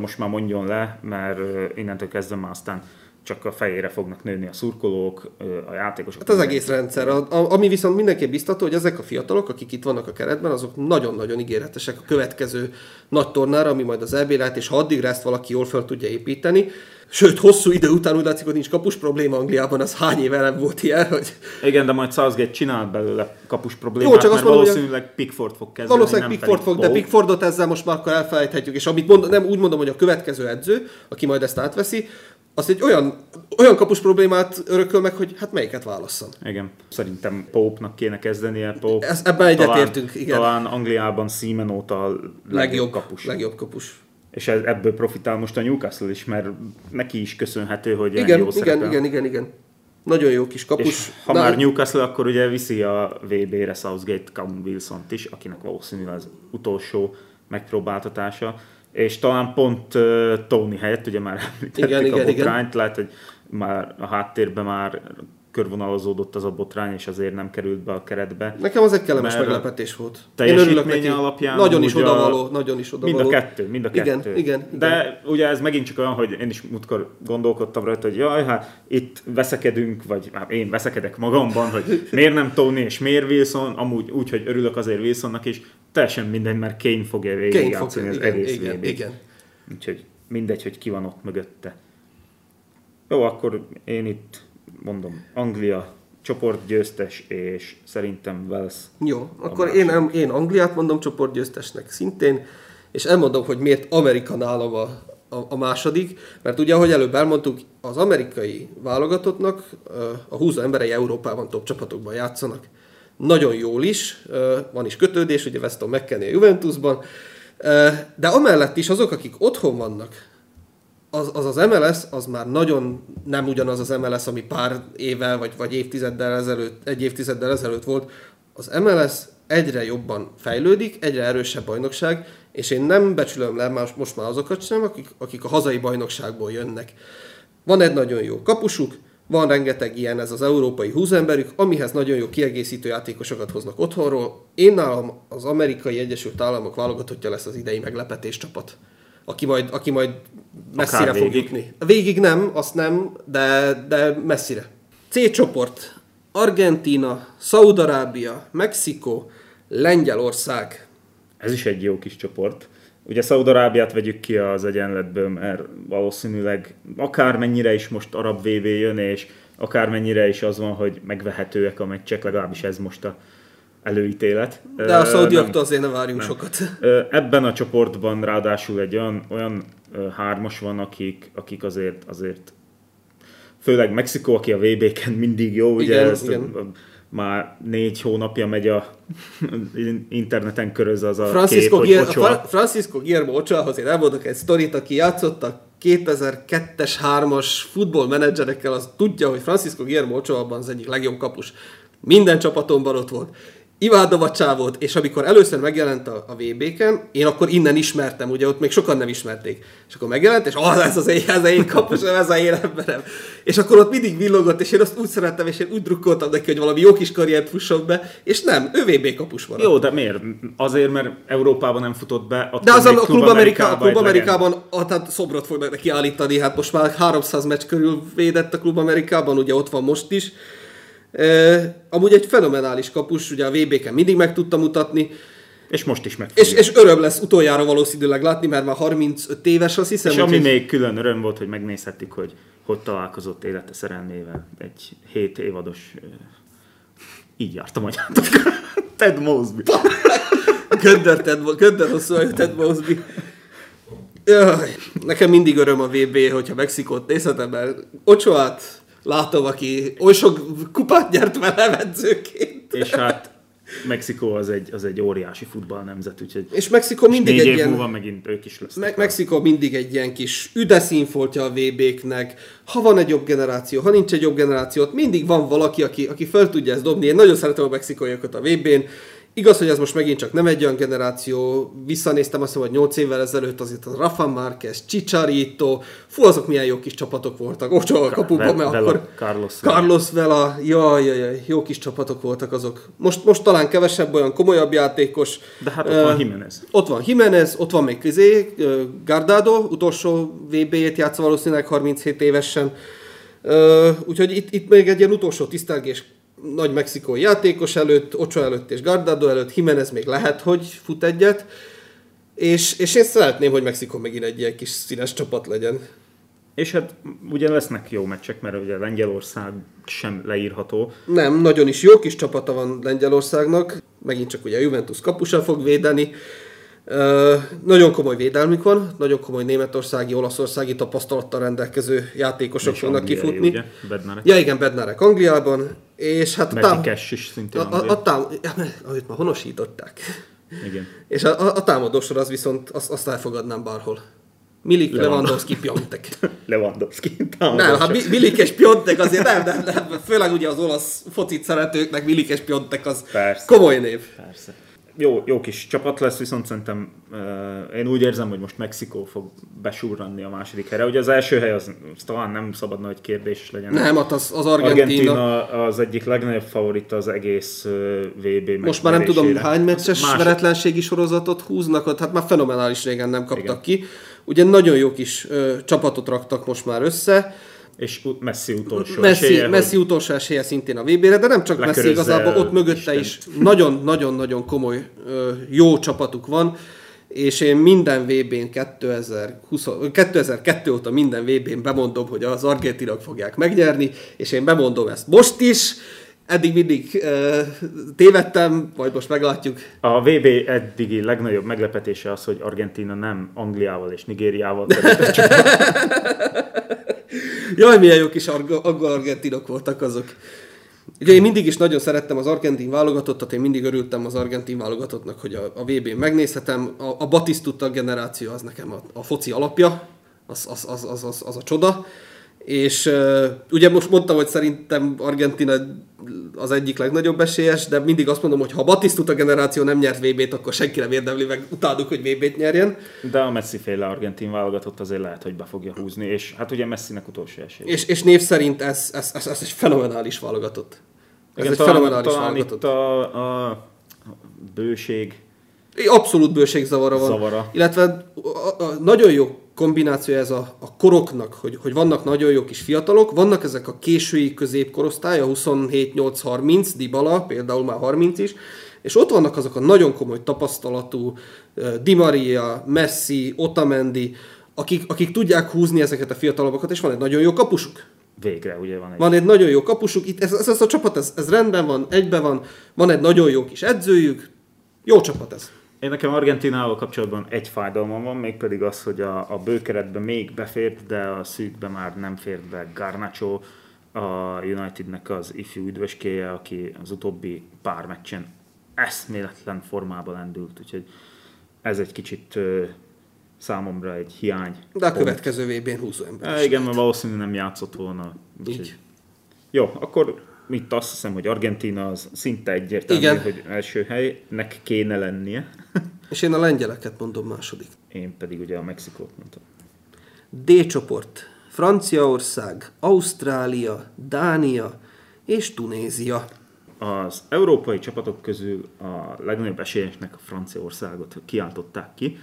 Speaker 1: most már mondjon le, mert innentől kezdve már aztán csak a fejére fognak nőni a szurkolók, a játékosok.
Speaker 2: Hát az egész rendszer. Ami viszont mindenképp biztató, hogy ezek a fiatalok, akik itt vannak a keretben, azok nagyon-nagyon ígéretesek a következő nagy tornára, ami majd az EB lehet, és ha addigra ezt valaki jól fel tudja építeni, Sőt, hosszú idő után úgy látszik, hogy nincs kapus probléma Angliában, az hány éve nem volt ilyen, hogy...
Speaker 1: Igen, de majd Southgate csinált belőle kapus problémát, Jó, csak azt mondom, valószínűleg Pickford fog kezdeni.
Speaker 2: Valószínűleg Pickford fog, de Pickfordot ezzel most már akkor elfelejthetjük, és amit mond, nem úgy mondom, hogy a következő edző, aki majd ezt átveszi, az egy olyan, olyan kapus problémát örököl meg, hogy hát melyiket válasszam.
Speaker 1: Igen. Szerintem Pope-nak kéne kezdenie. Pope.
Speaker 2: Ez, ebben egyetértünk, igen.
Speaker 1: Talán Angliában Seaman óta legjobb, legjobb kapus.
Speaker 2: Legjobb kapus
Speaker 1: és ebből profitál most a Newcastle is, mert neki is köszönhető, hogy
Speaker 2: igen,
Speaker 1: jó
Speaker 2: igen, szerepel. igen, igen, igen. Nagyon jó kis kapus. És
Speaker 1: ha már Newcastle, akkor ugye viszi a VB-re Southgate Callum wilson is, akinek valószínűleg az utolsó megpróbáltatása. És talán pont uh, Tony helyett, ugye már említettük igen, a igen, botrányt, igen. lehet, hogy már a háttérben már körvonalazódott az a botrány, és azért nem került be a keretbe.
Speaker 2: Nekem az egy kellemes meglepetés volt.
Speaker 1: Én örülök neki. alapján
Speaker 2: nagyon is odavaló, nagyon is odavaló.
Speaker 1: Mind a kettő, mind a kettő.
Speaker 2: Igen, igen,
Speaker 1: De ugye ez megint csak olyan, hogy én is múltkor gondolkodtam rajta, hogy jaj, hát itt veszekedünk, vagy hát én veszekedek magamban, hogy <laughs> miért nem Tony és miért Wilson, amúgy úgy, hogy örülök azért Wilsonnak is, teljesen mindegy, mert Kane fogja végigjátszani az
Speaker 2: igen,
Speaker 1: egész
Speaker 2: igen, igen.
Speaker 1: Úgyhogy mindegy, hogy ki van ott mögötte. Jó, akkor én itt mondom, Anglia csoportgyőztes, és szerintem Wales.
Speaker 2: Jó, akkor én, én Angliát mondom csoportgyőztesnek szintén, és elmondom, hogy miért Amerika nálam a, a, a második, mert ugye, ahogy előbb elmondtuk, az amerikai válogatottnak a 20 emberei Európában top csapatokban játszanak. Nagyon jól is, van is kötődés, ugye Weston McKennie a Juventusban, de amellett is azok, akik otthon vannak, az, az az MLS, az már nagyon nem ugyanaz az MLS, ami pár éve vagy, vagy évtizeddel ezelőtt, egy évtizeddel ezelőtt volt. Az MLS egyre jobban fejlődik, egyre erősebb bajnokság, és én nem becsülöm le más, most már azokat sem, akik, akik a hazai bajnokságból jönnek. Van egy nagyon jó kapusuk, van rengeteg ilyen, ez az európai húzemberük, amihez nagyon jó kiegészítő játékosokat hoznak otthonról. Én nálam az amerikai Egyesült Államok válogatottja lesz az idei meglepetés csapat aki majd, aki majd messzire Akár fog jutni. Végig nem, azt nem, de, de messzire. C csoport. Argentina, Szaudarábia, Mexikó, Lengyelország.
Speaker 1: Ez is egy jó kis csoport. Ugye Szaudarábiát vegyük ki az egyenletből, mert valószínűleg akármennyire is most arab VV jön, és akármennyire is az van, hogy megvehetőek a meccsek, legalábbis ez most a előítélet.
Speaker 2: De a szaudiaktól azért ne várjunk nem. sokat.
Speaker 1: Ebben a csoportban ráadásul egy olyan, olyan hármas van, akik, akik azért, azért főleg Mexikó, aki a VB-ken mindig jó, ugye igen, ezt igen. már négy hónapja megy a <laughs> interneten köröz az a Francisco kép, Gier, hogy
Speaker 2: Francisco Guillermo Ochoa, azért elmondok egy sztorit, aki játszott a 2002-es, 3-as futballmenedzserekkel, az tudja, hogy Francisco Guillermo Ochoa az egyik legjobb kapus. Minden csapatomban ott volt imádom a csávót, és amikor először megjelent a, a VB-ken, én akkor innen ismertem, ugye ott még sokan nem ismerték. És akkor megjelent, és ah, ez az én, ez az én kapusom, ez az én emberem. És akkor ott mindig villogott, és én azt úgy szerettem, és én úgy drukkoltam neki, hogy valami jó kis karriert fusson be, és nem, ő VB kapus van.
Speaker 1: Jó, de miért? Azért, mert Európában nem futott be.
Speaker 2: De az a, a Klub, Amerika, a Klub Amerikában a, tehát szobrot fognak neki állítani, hát most már 300 meccs körül védett a Klub Amerikában, ugye ott van most is amúgy egy fenomenális kapus, ugye a VB-ken mindig meg tudta mutatni.
Speaker 1: És most is meg.
Speaker 2: És, és öröm lesz utoljára valószínűleg látni, mert már 35 éves, azt hiszem.
Speaker 1: És ami hogy... még külön öröm volt, hogy megnézhettük, hogy hogy találkozott élete szerelmével. Egy 7 évados... Így jártam anyátok. <laughs> Ted Mosby.
Speaker 2: Gönder, Ted, Gönder hosszú Ted Mosby. Jaj, nekem mindig öröm a VB, hogyha Mexikót nézhetem, mert Ocsoát látom, aki oly sok kupát nyert vele edzőként.
Speaker 1: És hát Mexikó az egy, az egy óriási futballnemzet, úgyhogy
Speaker 2: és Mexikó mindig
Speaker 1: négy
Speaker 2: egy ilyen,
Speaker 1: múlva megint ők is lesznek.
Speaker 2: Me- Mexikó mindig egy ilyen kis üdeszínfoltja a VB-knek. Ha van egy jobb generáció, ha nincs egy jobb generáció, ott mindig van valaki, aki, aki fel tudja ezt dobni. Én nagyon szeretem a mexikóiakat a VB-n, Igaz, hogy ez most megint csak nem egy olyan generáció, visszanéztem azt, hogy 8 évvel ezelőtt azért az Rafa Márquez, Chicharito, fú, azok milyen jó kis csapatok voltak, Ocho a kapuban, mert
Speaker 1: akkor Carlos,
Speaker 2: Carlos Vela, jaj, jaj, jaj, jó kis csapatok voltak azok. Most, most talán kevesebb olyan komolyabb játékos.
Speaker 1: De hát ott uh, van Jimenez.
Speaker 2: Ott van Jimenez, ott van még Kizé, uh, Gardado, utolsó VB-jét játsza valószínűleg 37 évesen. Ö, úgyhogy itt, itt még egy ilyen utolsó tisztelgés nagy mexikói játékos előtt, Ocho előtt és Gardado előtt, Jimenez még lehet, hogy fut egyet, és, és én szeretném, hogy Mexikó megint egy ilyen kis színes csapat legyen.
Speaker 1: És hát ugye lesznek jó meccsek, mert ugye Lengyelország sem leírható.
Speaker 2: Nem, nagyon is jó kis csapata van Lengyelországnak, megint csak ugye a Juventus kapusa fog védeni. Uh, nagyon komoly védelmük van, nagyon komoly németországi, olaszországi tapasztalattal rendelkező játékosok fognak kifutni.
Speaker 1: Ugye? Bednarek.
Speaker 2: Ja igen, Bednarek Angliában, és hát a, tám-
Speaker 1: Metikes is szintén
Speaker 2: a, a, a tám- ja, már honosították.
Speaker 1: Igen.
Speaker 2: És a, a, a támadósor az viszont, azt, azt elfogadnám bárhol. Milik, Lewandowski, Piontek. <laughs>
Speaker 1: Lewandowski
Speaker 2: Nem,
Speaker 1: támogatja.
Speaker 2: hát Mi- Milik és Piontek azért nem, nem, nem, főleg ugye az olasz focit szeretőknek Milik és Piontek az
Speaker 1: Persze.
Speaker 2: komoly név.
Speaker 1: Persze. Jó, jó kis csapat lesz, viszont szerintem uh, én úgy érzem, hogy most Mexikó fog besurranni a második helyre. Ugye az első hely az, az talán nem szabadna, hogy kérdés legyen.
Speaker 2: Nem, hát az, az Argentina.
Speaker 1: Argentina az egyik legnagyobb favorit az egész uh, VB
Speaker 2: Most már nem tudom, hány meccses
Speaker 1: Másod-
Speaker 2: veretlenségi sorozatot húznak hát már fenomenális régen nem kaptak ki. Ugye nagyon jó kis ö, csapatot raktak most már össze.
Speaker 1: És Messi utolsó
Speaker 2: Messi,
Speaker 1: esélye,
Speaker 2: Messi utolsó esélye szintén a VB-re, de nem csak Messi, igazából ott mögötte
Speaker 1: Isten.
Speaker 2: is nagyon-nagyon-nagyon komoly jó csapatuk van, és én minden VB-n 2020, 2002 óta minden VB-n bemondom, hogy az argentinok fogják megnyerni, és én bemondom ezt most is, eddig mindig ö, tévedtem, majd most meglátjuk.
Speaker 1: A VB eddigi legnagyobb meglepetése az, hogy Argentina nem Angliával és Nigériával csak <laughs>
Speaker 2: Jaj, milyen jó kis arg- angol-argentinok voltak azok. Ugye én mindig is nagyon szerettem az argentin válogatottat, én mindig örültem az argentin válogatottnak, hogy a, a VB-n megnézhetem. A, a Batistuta generáció az nekem a, a foci alapja, az, az, az, az, az, az a csoda. És uh, ugye most mondtam, hogy szerintem Argentina az egyik legnagyobb esélyes, de mindig azt mondom, hogy ha a Batistuta generáció nem nyert VB-t, akkor senki nem érdemli meg, utáljuk, hogy VB-t nyerjen.
Speaker 1: de a Messi féle argentin válogatott azért lehet, hogy be fogja húzni, és hát ugye Messinek utolsó esély.
Speaker 2: És, és név szerint ez, ez, ez, ez egy fenomenális válogatott. Ez
Speaker 1: Igen,
Speaker 2: egy
Speaker 1: talán,
Speaker 2: fenomenális
Speaker 1: talán
Speaker 2: válogatott.
Speaker 1: itt a, a bőség,
Speaker 2: Abszolút bőségzavara van.
Speaker 1: Zavara.
Speaker 2: Illetve a, a, nagyon jó kombináció ez a, a koroknak, hogy, hogy vannak nagyon jó kis fiatalok, vannak ezek a késői középkorosztály, a 27-8-30, Dybala például már 30 is, és ott vannak azok a nagyon komoly tapasztalatú Di Maria, Messi, Otamendi, akik, akik tudják húzni ezeket a fiatalokat, és van egy nagyon jó kapusuk.
Speaker 1: végre ugye van egy
Speaker 2: Van egy nagyon jó kapusuk, itt ez, ez, ez a csapat, ez, ez rendben van, egyben van, van egy nagyon jó kis edzőjük, jó csapat ez.
Speaker 1: Én nekem Argentinával kapcsolatban egy fájdalmam van, mégpedig az, hogy a, a bőkeretbe még befért, de a szűkbe már nem fért be Garnacho, a Unitednek az ifjú üdvöskéje, aki az utóbbi pár meccsen eszméletlen formában lendült, úgyhogy ez egy kicsit ö, számomra egy hiány.
Speaker 2: De a következő VB-n 20 ember.
Speaker 1: E, igen, mert valószínűleg nem játszott volna. Úgyhogy...
Speaker 2: Így.
Speaker 1: Jó, akkor itt azt hiszem, hogy Argentina az szinte egyértelmű,
Speaker 2: Igen.
Speaker 1: hogy első helynek kéne lennie.
Speaker 2: És én a lengyeleket mondom második.
Speaker 1: Én pedig ugye a Mexikót mondtam.
Speaker 2: D csoport. Franciaország, Ausztrália, Dánia és Tunézia.
Speaker 1: Az európai csapatok közül a legnagyobb esélyesnek a Franciaországot kiáltották ki,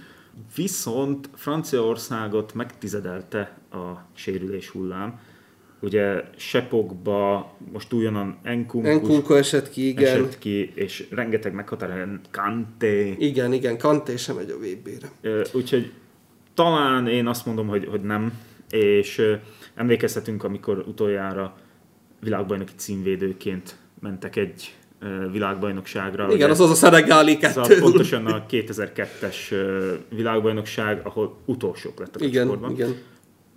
Speaker 1: viszont Franciaországot megtizedelte a sérülés hullám. Ugye Sepokba most újonnan Enkunku
Speaker 2: Enkunko esett ki, igen.
Speaker 1: esett ki, és rengeteg meghatározó Kanté.
Speaker 2: Igen, igen, Kanté sem megy a VB-re.
Speaker 1: Úgyhogy talán én azt mondom, hogy, hogy nem, és emlékezhetünk, amikor utoljára világbajnoki címvédőként mentek egy világbajnokságra.
Speaker 2: Igen, az az a szenegáli
Speaker 1: Ez a,
Speaker 2: kettő.
Speaker 1: pontosan a 2002-es ö, világbajnokság, ahol utolsók lettek a
Speaker 2: Igen,
Speaker 1: csoportban.
Speaker 2: igen.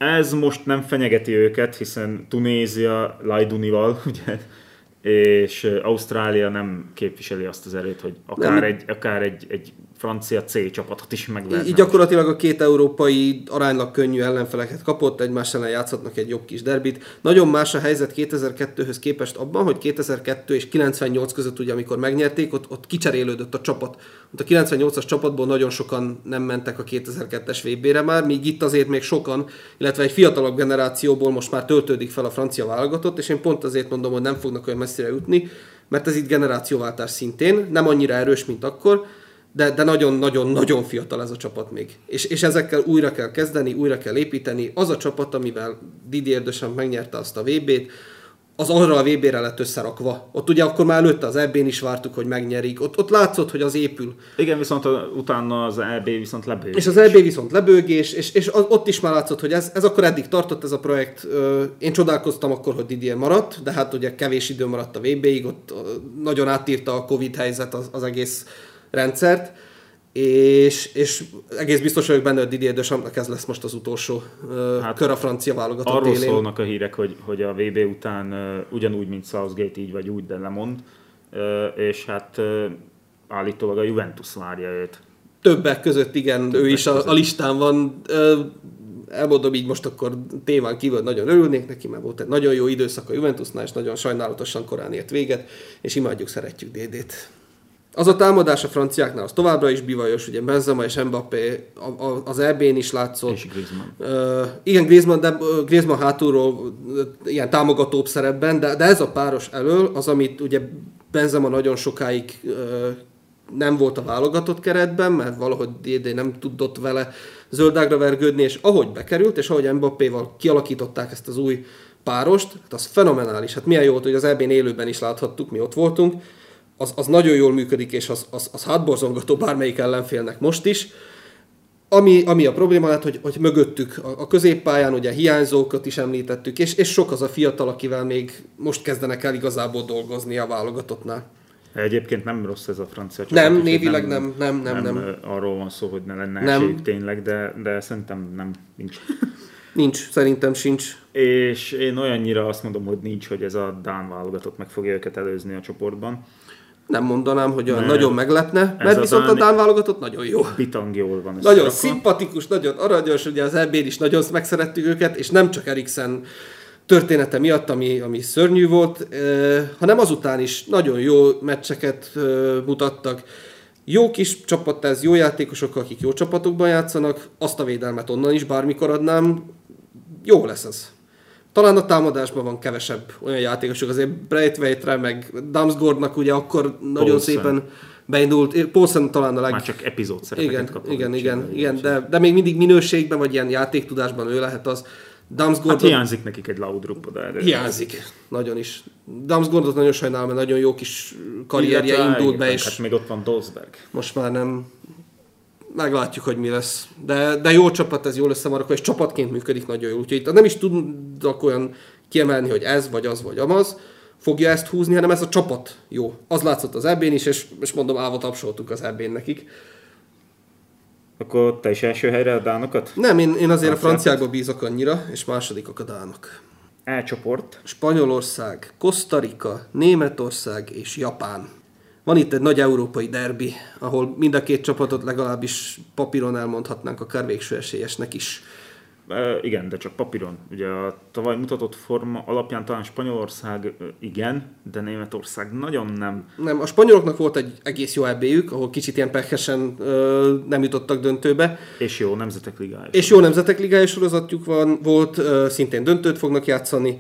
Speaker 1: Ez most nem fenyegeti őket, hiszen Tunézia Lajdunival, <laughs> ugye, és Ausztrália nem képviseli azt az erőt, hogy akár,
Speaker 2: Nem.
Speaker 1: egy, akár egy, egy francia C csapatot is megvernek.
Speaker 2: Így gyakorlatilag a két európai aránylag könnyű ellenfeleket kapott, egymás ellen játszhatnak egy jobb kis derbit. Nagyon más a helyzet 2002-höz képest abban, hogy 2002 és 98 között, ugye, amikor megnyerték, ott, ott kicserélődött a csapat. Ott a 98-as csapatból nagyon sokan nem mentek a 2002-es VB-re már, míg itt azért még sokan, illetve egy fiatalabb generációból most már töltődik fel a francia válogatott, és én pont azért mondom, hogy nem fognak olyan messzire jutni, mert ez itt generációváltás szintén, nem annyira erős, mint akkor, de, de nagyon-nagyon-nagyon fiatal ez a csapat még. És, és ezekkel újra kell kezdeni, újra kell építeni. Az a csapat, amivel Didier Deschamps megnyerte azt a VB-t, az arra a VB-re lett összerakva. Ott ugye akkor már előtte az eb is vártuk, hogy megnyerik. Ott, ott látszott, hogy az épül.
Speaker 1: Igen, viszont utána az EB viszont lebőgés.
Speaker 2: És az EB viszont lebőgés, és, és az, ott is már látszott, hogy ez, ez akkor eddig tartott ez a projekt. Én csodálkoztam akkor, hogy Didier maradt, de hát ugye kevés idő maradt a VB-ig, ott nagyon átírta a Covid helyzet az, az egész rendszert és, és egész biztos vagyok benne, hogy Didier Deschampsnak ez lesz most az utolsó hát, kör a francia válogatott
Speaker 1: Arról élén. szólnak a hírek, hogy, hogy a VB után uh, ugyanúgy, mint Southgate, így vagy úgy, de lemond, uh, és hát uh, állítólag a Juventus várja őt.
Speaker 2: Többek között, igen, Többek ő is a, a listán van. Elmondom így most akkor témán kívül nagyon örülnék neki, mert volt egy nagyon jó időszak a Juventusnál, és nagyon sajnálatosan korán ért véget, és imádjuk, szeretjük Dédét. Az a támadás a franciáknál az továbbra is bivajos, ugye Benzema és Mbappé az EB-n is látszott.
Speaker 1: És Griezmann.
Speaker 2: Uh, igen, Griezmann, de Griezmann hátulról uh, ilyen támogatóbb szerepben, de, de ez a páros elől az, amit ugye Benzema nagyon sokáig uh, nem volt a válogatott keretben, mert valahogy DD nem tudott vele zöldágra vergődni, és ahogy bekerült, és ahogy Mbappéval kialakították ezt az új párost, hát az fenomenális. Hát milyen jó volt, hogy az EB-n élőben is láthattuk, mi ott voltunk, az, az nagyon jól működik, és az, az, az hátborzongató bármelyik ellenfélnek most is. Ami, ami a probléma lett, hogy, hogy mögöttük a, a középpályán ugye hiányzókat is említettük, és, és sok az a fiatal, akivel még most kezdenek el igazából dolgozni a válogatottnál.
Speaker 1: Egyébként nem rossz ez a francia csapat.
Speaker 2: Nem, névileg nem, nem, nem, nem, nem.
Speaker 1: Arról van szó, hogy ne lenne nem. esélyük tényleg, de, de szerintem nem, nincs. <laughs>
Speaker 2: Nincs, szerintem sincs.
Speaker 1: És én olyannyira azt mondom, hogy nincs, hogy ez a Dán válogatott meg fogja őket előzni a csoportban.
Speaker 2: Nem mondanám, hogy olyan nagyon meglepne, mert viszont a Dán válogatott nagyon jó.
Speaker 1: Pitang jól van.
Speaker 2: Nagyon rakva. szimpatikus, nagyon aranyos, ugye az eb is nagyon megszerettük őket, és nem csak Eriksen története miatt, ami, ami szörnyű volt, eh, hanem azután is nagyon jó meccseket eh, mutattak. Jó kis csapat ez, jó játékosok, akik jó csapatokban játszanak, azt a védelmet onnan is bármikor adnám, jó lesz ez. Talán a támadásban van kevesebb olyan játékosok, azért Braithwaite-re, meg Damsgordnak ugye akkor nagyon Paulsen. szépen beindult. Paulsen talán a leg...
Speaker 1: Már csak epizód szerepeket
Speaker 2: igen, Igen, igen, igen, de, de még mindig minőségben, vagy ilyen játéktudásban ő lehet az.
Speaker 1: Damsgordot... Hát hiányzik nekik egy Laudrup erre.
Speaker 2: Hiányzik, nagyon is. Damsgordot nagyon sajnálom, mert nagyon jó kis karrierje Illetve, indult be, és...
Speaker 1: Hát még ott van Dolzberg.
Speaker 2: Most már nem meglátjuk, hogy mi lesz. De, de jó csapat, ez jól összemarakva, és csapatként működik nagyon jól. Úgyhogy itt nem is tudnak olyan kiemelni, hogy ez, vagy az, vagy amaz fogja ezt húzni, hanem ez a csapat jó. Az látszott az ebén is, és, és mondom, állva tapsoltuk az ebén nekik.
Speaker 1: Akkor te is első helyre a dánokat?
Speaker 2: Nem, én, én azért a franciákba bízok annyira, és másodikok a dánok.
Speaker 1: Elcsoport.
Speaker 2: Spanyolország, Costa Rica, Németország és Japán. Van itt egy nagy európai derbi, ahol mind a két csapatot legalábbis papíron elmondhatnánk akár végső esélyesnek is.
Speaker 1: E, igen, de csak papíron. Ugye a tavaly mutatott forma alapján talán Spanyolország igen, de Németország nagyon nem.
Speaker 2: Nem, a spanyoloknak volt egy egész jó ebéjük, ahol kicsit ilyen pehesen ö, nem jutottak döntőbe.
Speaker 1: És jó nemzetek ligája.
Speaker 2: És jó nemzetek ligája sorozatjuk van, volt, ö, szintén döntőt fognak játszani.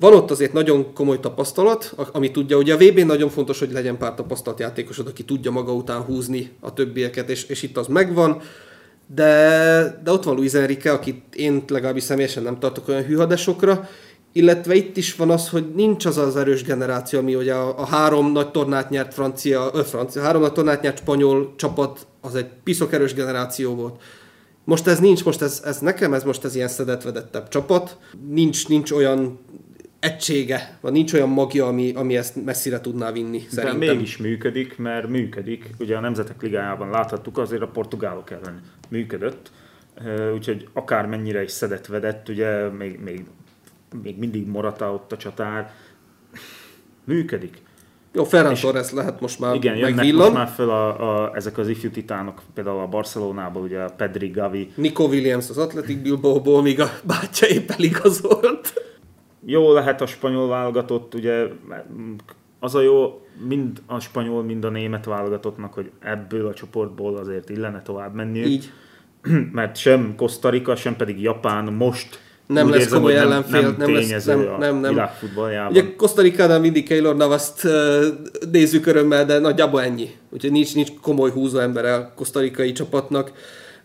Speaker 2: Van ott azért nagyon komoly tapasztalat, ami tudja, ugye a vb nagyon fontos, hogy legyen pár tapasztalt játékosod, aki tudja maga után húzni a többieket, és, és itt az megvan. De, de ott van Luis Enrique, akit én legalábbis személyesen nem tartok olyan hűhadesokra, illetve itt is van az, hogy nincs az az erős generáció, ami ugye a, a három nagy tornát nyert francia, ö, francia, három nagy tornát nyert spanyol csapat, az egy piszok erős generáció volt. Most ez nincs, most ez, ez nekem, ez most ez ilyen szedetvedettebb csapat. Nincs, nincs olyan egysége, vagy nincs olyan magja, ami, ami ezt messzire tudná vinni. Szerintem.
Speaker 1: De mégis működik, mert működik. Ugye a Nemzetek Ligájában láthattuk, azért a portugálok ellen működött. Úgyhogy akármennyire is szedetvedett, ugye még, még, még mindig Morata ott a csatár. Működik.
Speaker 2: Jó, Ferran Torres lehet most már
Speaker 1: Igen, jönnek most már föl a, a, ezek az ifjú titánok, például a Barcelonából, ugye a Pedri, Gavi.
Speaker 2: Nico Williams az Athletic Bilbao-ból, míg a bátyja épp eligazolt.
Speaker 1: Jó lehet a spanyol válogatott, ugye az a jó, mind a spanyol, mind a német válogatottnak, hogy ebből a csoportból azért illene tovább menni.
Speaker 2: Így. <clears throat>
Speaker 1: Mert sem Costa Rica, sem pedig Japán most
Speaker 2: nem
Speaker 1: úgy
Speaker 2: lesz
Speaker 1: érzem,
Speaker 2: komoly
Speaker 1: hogy
Speaker 2: ellenfél,
Speaker 1: nem,
Speaker 2: nem lesz- nem-
Speaker 1: a
Speaker 2: nem- nem. Ugye Costa Ricánál mindig Keylor Navast uh, nézzük örömmel, de nagyjából ennyi. Úgyhogy nincs, nincs komoly húzó ember a kosztarikai csapatnak.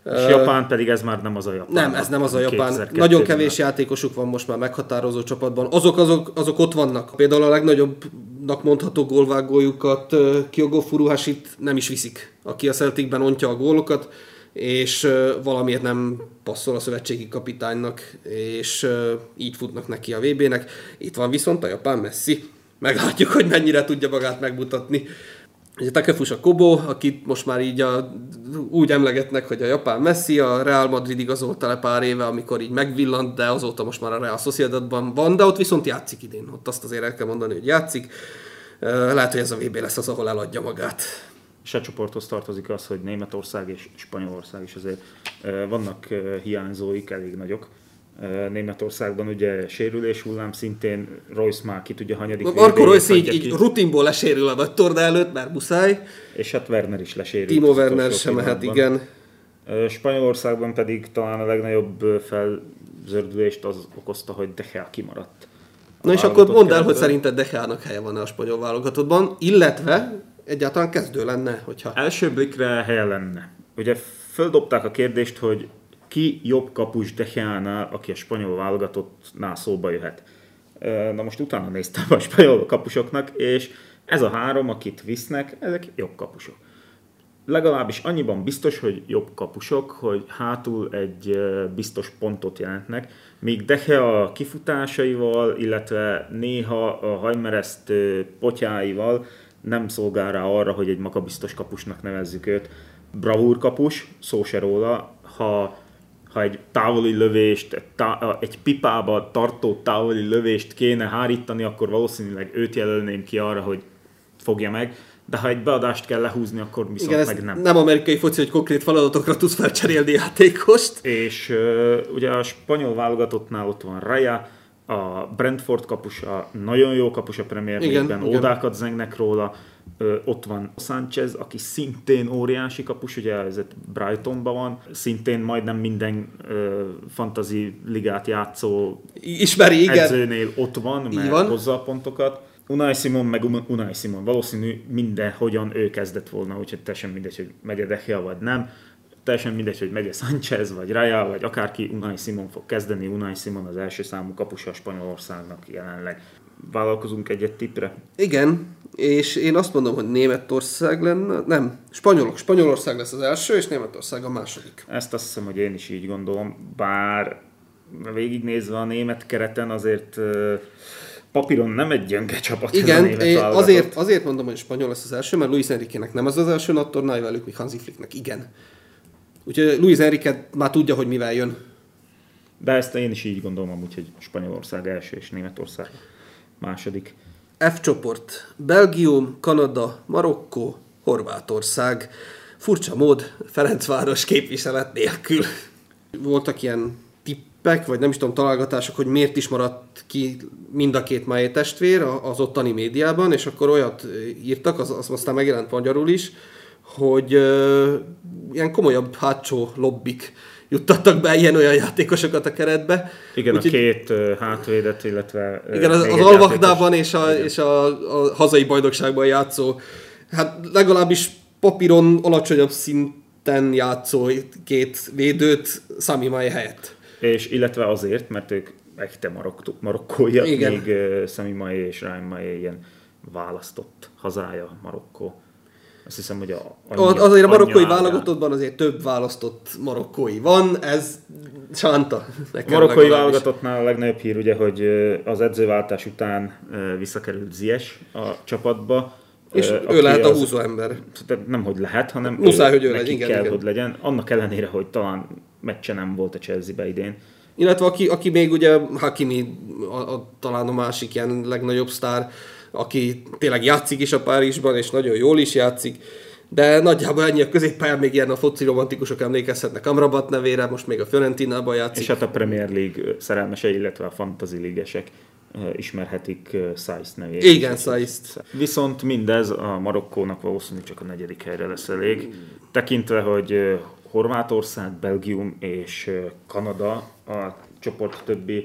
Speaker 1: És Japán pedig ez már nem az a Japán.
Speaker 2: Nem, ez nem az a Japán.
Speaker 1: 2002-ben
Speaker 2: Nagyon kevés játékosuk van most már meghatározó csapatban. Azok, azok, azok ott vannak. Például a legnagyobbnak mondható gólvágójukat Kyogo Furuhashit nem is viszik, aki a Celticben ontja a gólokat, és valamiért nem passzol a szövetségi kapitánynak, és így futnak neki a VB-nek. Itt van viszont a japán Messi. Meglátjuk, hogy mennyire tudja magát megmutatni. Ugye Takefusa Kobo, akit most már így a, úgy emlegetnek, hogy a japán Messi, a Real Madrid igazolta le pár éve, amikor így megvillant, de azóta most már a Real Sociedadban van, de ott viszont játszik idén. Ott azt azért el kell mondani, hogy játszik. Lehet, hogy ez a VB lesz az, ahol eladja magát.
Speaker 1: Se csoporthoz tartozik az, hogy Németország és Spanyolország is azért vannak hiányzóik, elég nagyok. Németországban ugye sérülés hullám szintén, Royce már ki tudja hanyadik
Speaker 2: Marco Royce így, így rutinból lesérül a nagy torna előtt, mert muszáj.
Speaker 1: és hát Werner is lesérült.
Speaker 2: Timo Werner sem
Speaker 1: pillanatban.
Speaker 2: igen.
Speaker 1: Spanyolországban pedig talán a legnagyobb felzördülést az okozta, hogy De Gea kimaradt.
Speaker 2: Na és akkor mondd el, hogy szerinted De Gea-nak helye van a spanyol válogatottban, illetve egyáltalán kezdő lenne, hogyha...
Speaker 1: Első blikre helye lenne. Ugye földobták a kérdést, hogy ki jobb kapus De Gea-nál, aki a spanyol válogatottnál szóba jöhet. Na most utána néztem a spanyol kapusoknak, és ez a három, akit visznek, ezek jobb kapusok. Legalábbis annyiban biztos, hogy jobb kapusok, hogy hátul egy biztos pontot jelentnek, míg De Gea kifutásaival, illetve néha a hajmeresztő potyáival nem szolgál rá arra, hogy egy magabiztos kapusnak nevezzük őt. Bravúr kapus, szó se róla, ha, ha egy távoli lövést, egy, tá, egy pipába tartó távoli lövést kéne hárítani, akkor valószínűleg őt jelölném ki arra, hogy fogja meg, de ha egy beadást kell lehúzni, akkor viszont
Speaker 2: Igen,
Speaker 1: meg nem.
Speaker 2: nem amerikai foci, hogy konkrét feladatokra tudsz felcserélni játékost.
Speaker 1: És uh, ugye a spanyol válogatottnál ott van Raya, a Brentford kapusa, nagyon jó kapus a Premier League-ben, ódákat zengnek róla, Ö, ott van Sanchez, aki szintén óriási kapus, ugye ez Brightonban van, szintén majdnem minden ö, fantasy ligát játszó
Speaker 2: Ismeri, igen.
Speaker 1: edzőnél ott van, mert
Speaker 2: van.
Speaker 1: hozza a pontokat. Unai Simon meg Un- Unai Simon, valószínű mindenhogyan ő kezdett volna, úgyhogy teljesen mindegy, hogy megye De Gea vagy nem. Teljesen mindegy, hogy megye Sanchez, vagy Raya, vagy akárki, Unai Simon fog kezdeni. Unai Simon az első számú kapusa a Spanyolországnak jelenleg. Vállalkozunk egyet tippre?
Speaker 2: Igen, és én azt mondom, hogy Németország lenne, nem, Spanyolok, Spanyolország lesz az első, és Németország a második.
Speaker 1: Ezt azt hiszem, hogy én is így gondolom, bár végignézve a német kereten azért papíron nem egy gyönge csapat
Speaker 2: Igen, én azért, azért mondom, hogy spanyol lesz az első, mert Luis Enrique-nek nem az az első nagy tornája velük, míg Hansi Flicknek igen. Úgyhogy Luis Enrique már tudja, hogy mivel jön.
Speaker 1: De ezt én is így gondolom amúgy, hogy Spanyolország első és Németország második.
Speaker 2: F csoport. Belgium, Kanada, Marokkó, Horvátország. Furcsa mód, Ferencváros képviselet nélkül. Voltak ilyen tippek, vagy nem is tudom, találgatások, hogy miért is maradt ki mind a két Máé testvér az ottani médiában, és akkor olyat írtak, az, az aztán megjelent magyarul is, hogy ö, ilyen komolyabb hátsó lobbik juttattak be ilyen-olyan játékosokat a keretbe.
Speaker 1: Igen,
Speaker 2: Úgyhogy-
Speaker 1: a két uh, hátvédet, illetve... ö,
Speaker 2: igen, az, az Alvakdában és, a,
Speaker 1: Igen.
Speaker 2: és a, a hazai bajnokságban játszó, hát legalábbis papíron alacsonyabb szinten játszó két védőt Sami Mai helyett.
Speaker 1: És illetve azért, mert ők echte marok- marokkóiak,
Speaker 2: Igen.
Speaker 1: még uh, Sami Mai és Ryan Mai ilyen választott hazája Marokkó. Azt hiszem, hogy a,
Speaker 2: Anyja, azért a marokkói válogatottban azért több választott marokkói van, ez sánta.
Speaker 1: A marokkói válogatottnál a legnagyobb hír ugye, hogy az edzőváltás után visszakerült Zies a csapatba.
Speaker 2: És ő lehet a
Speaker 1: az-
Speaker 2: húzó ember.
Speaker 1: Nem, hogy lehet, hanem
Speaker 2: Muszáj, hogy ő
Speaker 1: neki
Speaker 2: legyen,
Speaker 1: kell,
Speaker 2: igen.
Speaker 1: hogy legyen. Annak ellenére, hogy talán meccse nem volt a Chelsea-be idén.
Speaker 2: Illetve aki, aki még ugye Hakimi a, a, talán a másik ilyen legnagyobb sztár, aki tényleg játszik is a Párizsban, és nagyon jól is játszik, de nagyjából ennyi a középpályán még ilyen a foci romantikusok emlékezhetnek Amrabat nevére, most még a Fiorentinában játszik.
Speaker 1: És hát a Premier League szerelmesei, illetve a fantasy ligesek ö, ismerhetik ö, Saiz nevét.
Speaker 2: Igen, Saizt.
Speaker 1: Viszont mindez a Marokkónak valószínűleg csak a negyedik helyre lesz elég. Tekintve, hogy ö, Horvátország, Belgium és Kanada a csoport többi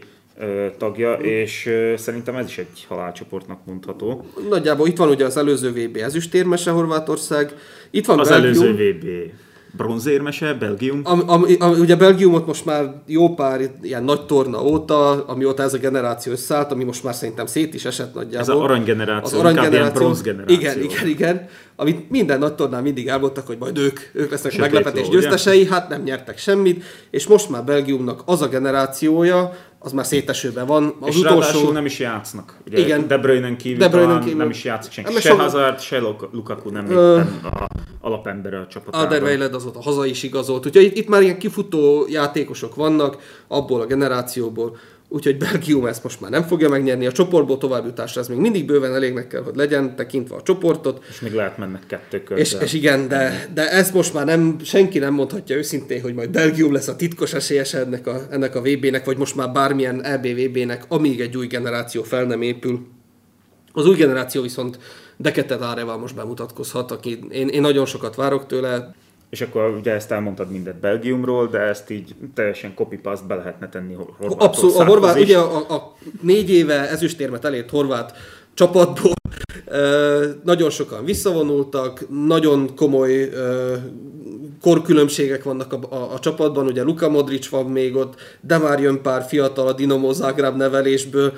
Speaker 1: tagja, és ö, szerintem ez is egy halálcsoportnak mondható.
Speaker 2: Nagyjából itt van ugye az előző VB ezüstérmese Horvátország, itt van
Speaker 1: Az
Speaker 2: Belgium,
Speaker 1: előző VB bronzérmese, Belgium.
Speaker 2: Am, am, am, ugye Belgiumot most már jó pár ilyen nagy torna óta, amióta ez a generáció összeállt, ami most már szerintem szét is esett nagyjából.
Speaker 1: Ez az aranygeneráció,
Speaker 2: az aranygeneráció.
Speaker 1: bronzgeneráció.
Speaker 2: Igen, igen, igen. Amit minden nagy tornán mindig elmondtak, hogy majd ők, ők lesznek
Speaker 1: Sötét
Speaker 2: meglepetés
Speaker 1: ló, ugye?
Speaker 2: győztesei, hát nem nyertek semmit, és most már Belgiumnak az a generációja, az már szétesőben van. Az
Speaker 1: és
Speaker 2: utolsó,
Speaker 1: nem is játsznak. Ugye
Speaker 2: Igen.
Speaker 1: De Bruyne kívül,
Speaker 2: De Bruyne-n
Speaker 1: talán
Speaker 2: kívül.
Speaker 1: nem is játszik senki.
Speaker 2: Hát,
Speaker 1: Se
Speaker 2: sok-
Speaker 1: Hazard, se Luk- Lukaku nem éppen a alapembere a csapatában.
Speaker 2: Alderweireld azóta haza is igazolt. Úgyhogy itt, itt már ilyen kifutó játékosok vannak abból a generációból. Úgyhogy Belgium ezt most már nem fogja megnyerni. A csoportból továbbjutásra ez még mindig bőven elégnek kell, hogy legyen, tekintve a csoportot.
Speaker 1: És még lehet mennek kettő kör.
Speaker 2: És, és igen, de, de ezt most már nem, senki nem mondhatja őszintén, hogy majd Belgium lesz a titkos esélyes ennek a, ennek a VB-nek, vagy most már bármilyen EBVB-nek, amíg egy új generáció fel nem épül. Az új generáció viszont Deketet Áreval most bemutatkozhat, aki én, én nagyon sokat várok tőle,
Speaker 1: És akkor ugye ezt elmondtad mindet Belgiumról, de ezt így teljesen copy-paste be lehetne tenni Hor-
Speaker 2: Abszolút, a
Speaker 1: Horvátországhoz
Speaker 2: horvát, ugye a, a négy éve ezüstérmet elért horvát csapatból ö, nagyon sokan visszavonultak, nagyon komoly ö, korkülönbségek vannak a, a, a csapatban, ugye Luka Modric van még ott, de már jön pár fiatal a Dinamo Zagreb nevelésből,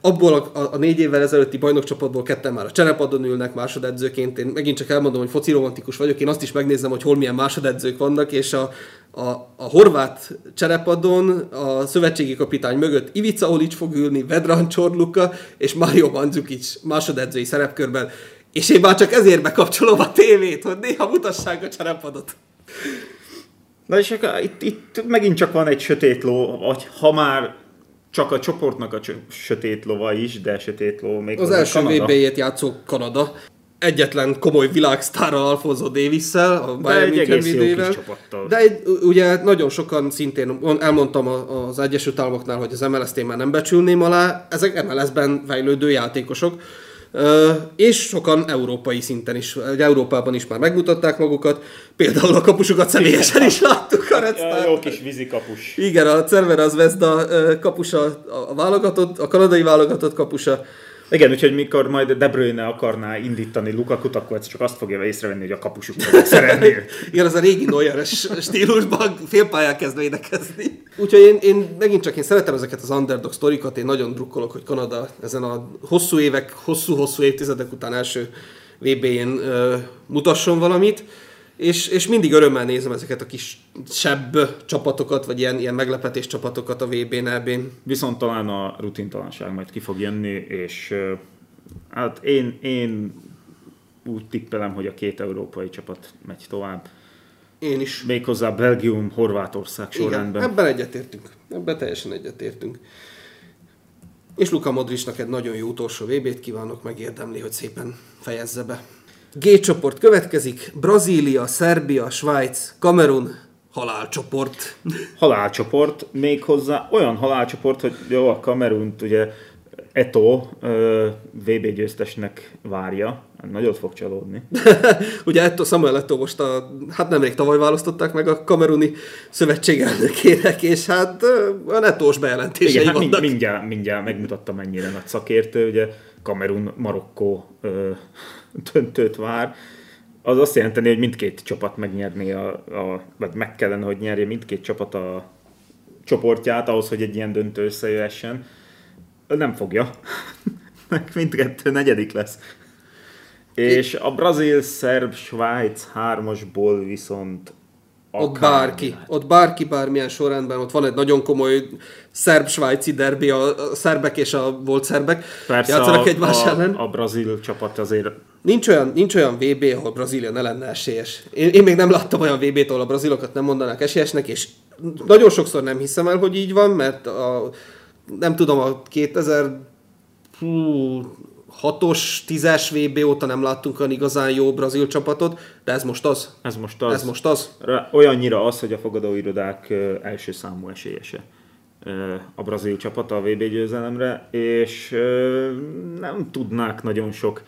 Speaker 2: abból a, a, a négy évvel ezelőtti bajnokcsapatból ketten már a cserepadon ülnek másodedzőként. Én megint csak elmondom, hogy foci romantikus vagyok, én azt is megnézem, hogy hol milyen másodedzők vannak, és a, a, a horvát cserepadon a szövetségi kapitány mögött Ivica Olic fog ülni, Vedran Csorluka és Mario Mandzukic másodedzői szerepkörben. És én már csak ezért bekapcsolom a tévét, hogy néha mutassák a cserepadot.
Speaker 1: Na és akkor itt, itt megint csak van egy sötét ló, vagy ha már csak a csoportnak a sötét lova is, de sötét ló még
Speaker 2: Az első VB-jét játszó Kanada. Egyetlen komoly világsztárral, Alfonso Davis-szel, a Bayern
Speaker 1: egy
Speaker 2: München
Speaker 1: egész jó
Speaker 2: védőjével.
Speaker 1: kis csapattal.
Speaker 2: De egy, ugye nagyon sokan szintén, elmondtam az Egyesült Államoknál, hogy az MLS-t én már nem becsülném alá, ezek MLS-ben fejlődő játékosok, és sokan európai szinten is, Európában is már megmutatták magukat, például a kapusokat személyesen is láttuk a Red Star.
Speaker 1: jó kis vízikapus.
Speaker 2: Igen, a Cervera Zvezda ö, kapusa, a válogatott, a kanadai válogatott kapusa,
Speaker 1: Igen, úgyhogy mikor majd De Bruyne akarná indítani Lukakut, akkor ez csak azt fogja észrevenni, hogy a kapusuk <laughs> szeretnél.
Speaker 2: Igen, az a régi Neueres stílusban félpályán kezd védekezni. Úgyhogy én, én megint csak én szeretem ezeket az underdog sztorikat, én nagyon drukkolok, hogy Kanada ezen a hosszú évek, hosszú-hosszú évtizedek után első VB-n mutasson valamit, és, és mindig örömmel nézem ezeket a kis sebb csapatokat, vagy ilyen, ilyen meglepetés csapatokat a VB-n, EB-n.
Speaker 1: Viszont talán a rutintalanság majd ki fog jönni, és hát én, én úgy tippelem, hogy a két európai csapat megy tovább.
Speaker 2: Én is.
Speaker 1: Méghozzá Belgium, Horvátország
Speaker 2: Igen,
Speaker 1: sorrendben.
Speaker 2: ebben egyetértünk. Ebben teljesen egyetértünk. És Luka Modricnak egy nagyon jó utolsó VB-t kívánok, megérdemli, hogy szépen fejezze be. G csoport következik, Brazília, Szerbia, Svájc, Kamerun, halálcsoport.
Speaker 1: halálcsoport, méghozzá olyan halálcsoport, hogy jó, a Kamerunt ugye Eto VB győztesnek várja, nagyot fog csalódni. <laughs>
Speaker 2: Ugye ettől Samuel Eto'o most a, hát nemrég tavaly választották meg a kameruni szövetség elnökének, és hát ö, olyan etós bejelentései
Speaker 1: Igen, hát
Speaker 2: vannak.
Speaker 1: mindjárt, mindjárt megmutatta mennyire nagy szakértő, ugye Kamerun, Marokkó ö, döntőt vár. Az azt jelenteni, hogy mindkét csapat megnyerné, a, a, vagy meg kellene, hogy nyerje mindkét csapat a csoportját ahhoz, hogy egy ilyen döntő összejöhessen. Nem fogja. <laughs> Meg mindkettő negyedik lesz. És a brazil, szerb, svájc hármasból viszont
Speaker 2: Ott
Speaker 1: akármi
Speaker 2: bárki, ott bárki bármilyen sorrendben, ott van egy nagyon komoly szerb-svájci derbi, a, a szerbek és a volt szerbek
Speaker 1: Persze
Speaker 2: játszanak
Speaker 1: a,
Speaker 2: egymás
Speaker 1: a,
Speaker 2: ellen.
Speaker 1: a brazil csapat azért
Speaker 2: Nincs olyan, nincs olyan VB, ahol Brazília ne lenne esélyes. Én, én még nem láttam olyan VB-t, ahol a brazilokat nem mondanák esélyesnek, és nagyon sokszor nem hiszem el, hogy így van, mert a, nem tudom, a 2000 hú, 6-os, 10-es VB óta nem láttunk olyan igazán jó brazil csapatot, de ez most az.
Speaker 1: ez most az.
Speaker 2: Ez most az.
Speaker 1: Ra- Olyannyira az, hogy a fogadóirodák első számú esélyese a brazil csapat a VB győzelemre, és nem tudnák nagyon sok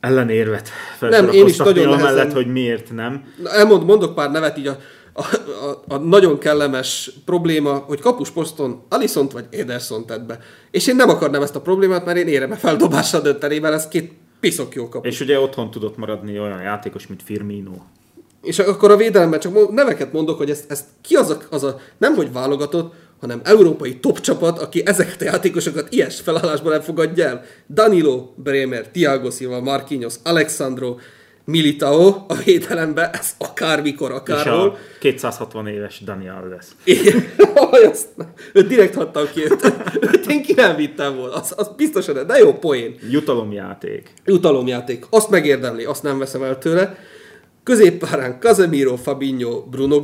Speaker 1: ellenérvet
Speaker 2: Nem, én is nagyon
Speaker 1: amellett,
Speaker 2: nehezen-
Speaker 1: hogy miért nem.
Speaker 2: Na, elmond, mondok pár nevet így a a, a, a nagyon kellemes probléma, hogy kapusposzton Alisont vagy Ederson tett be. És én nem akarnám ezt a problémát, mert én érem a feldobásra dönteni, mert ez két piszok jó kapus.
Speaker 1: És ugye otthon tudott maradni olyan játékos, mint Firmino.
Speaker 2: És akkor a védelemben csak neveket mondok, hogy ezt, ezt ki az a, az a, nem hogy válogatott, hanem európai top csapat, aki ezeket a játékosokat ilyes felállásban nem fogadja el. Danilo, Bremer, Thiago Silva, Marquinhos, Alexandro, Militao a védelembe, ez akármikor, akárhol.
Speaker 1: És a 260 éves Dani Alves.
Speaker 2: Igen, <laughs> azt, őt direkt hattam ki, őt, őt én ki nem vittem volna, az, az biztosan, de jó poén.
Speaker 1: Jutalomjáték.
Speaker 2: Jutalomjáték, azt megérdemli, azt nem veszem el tőle. Középpárán Casemiro, Fabinho, Bruno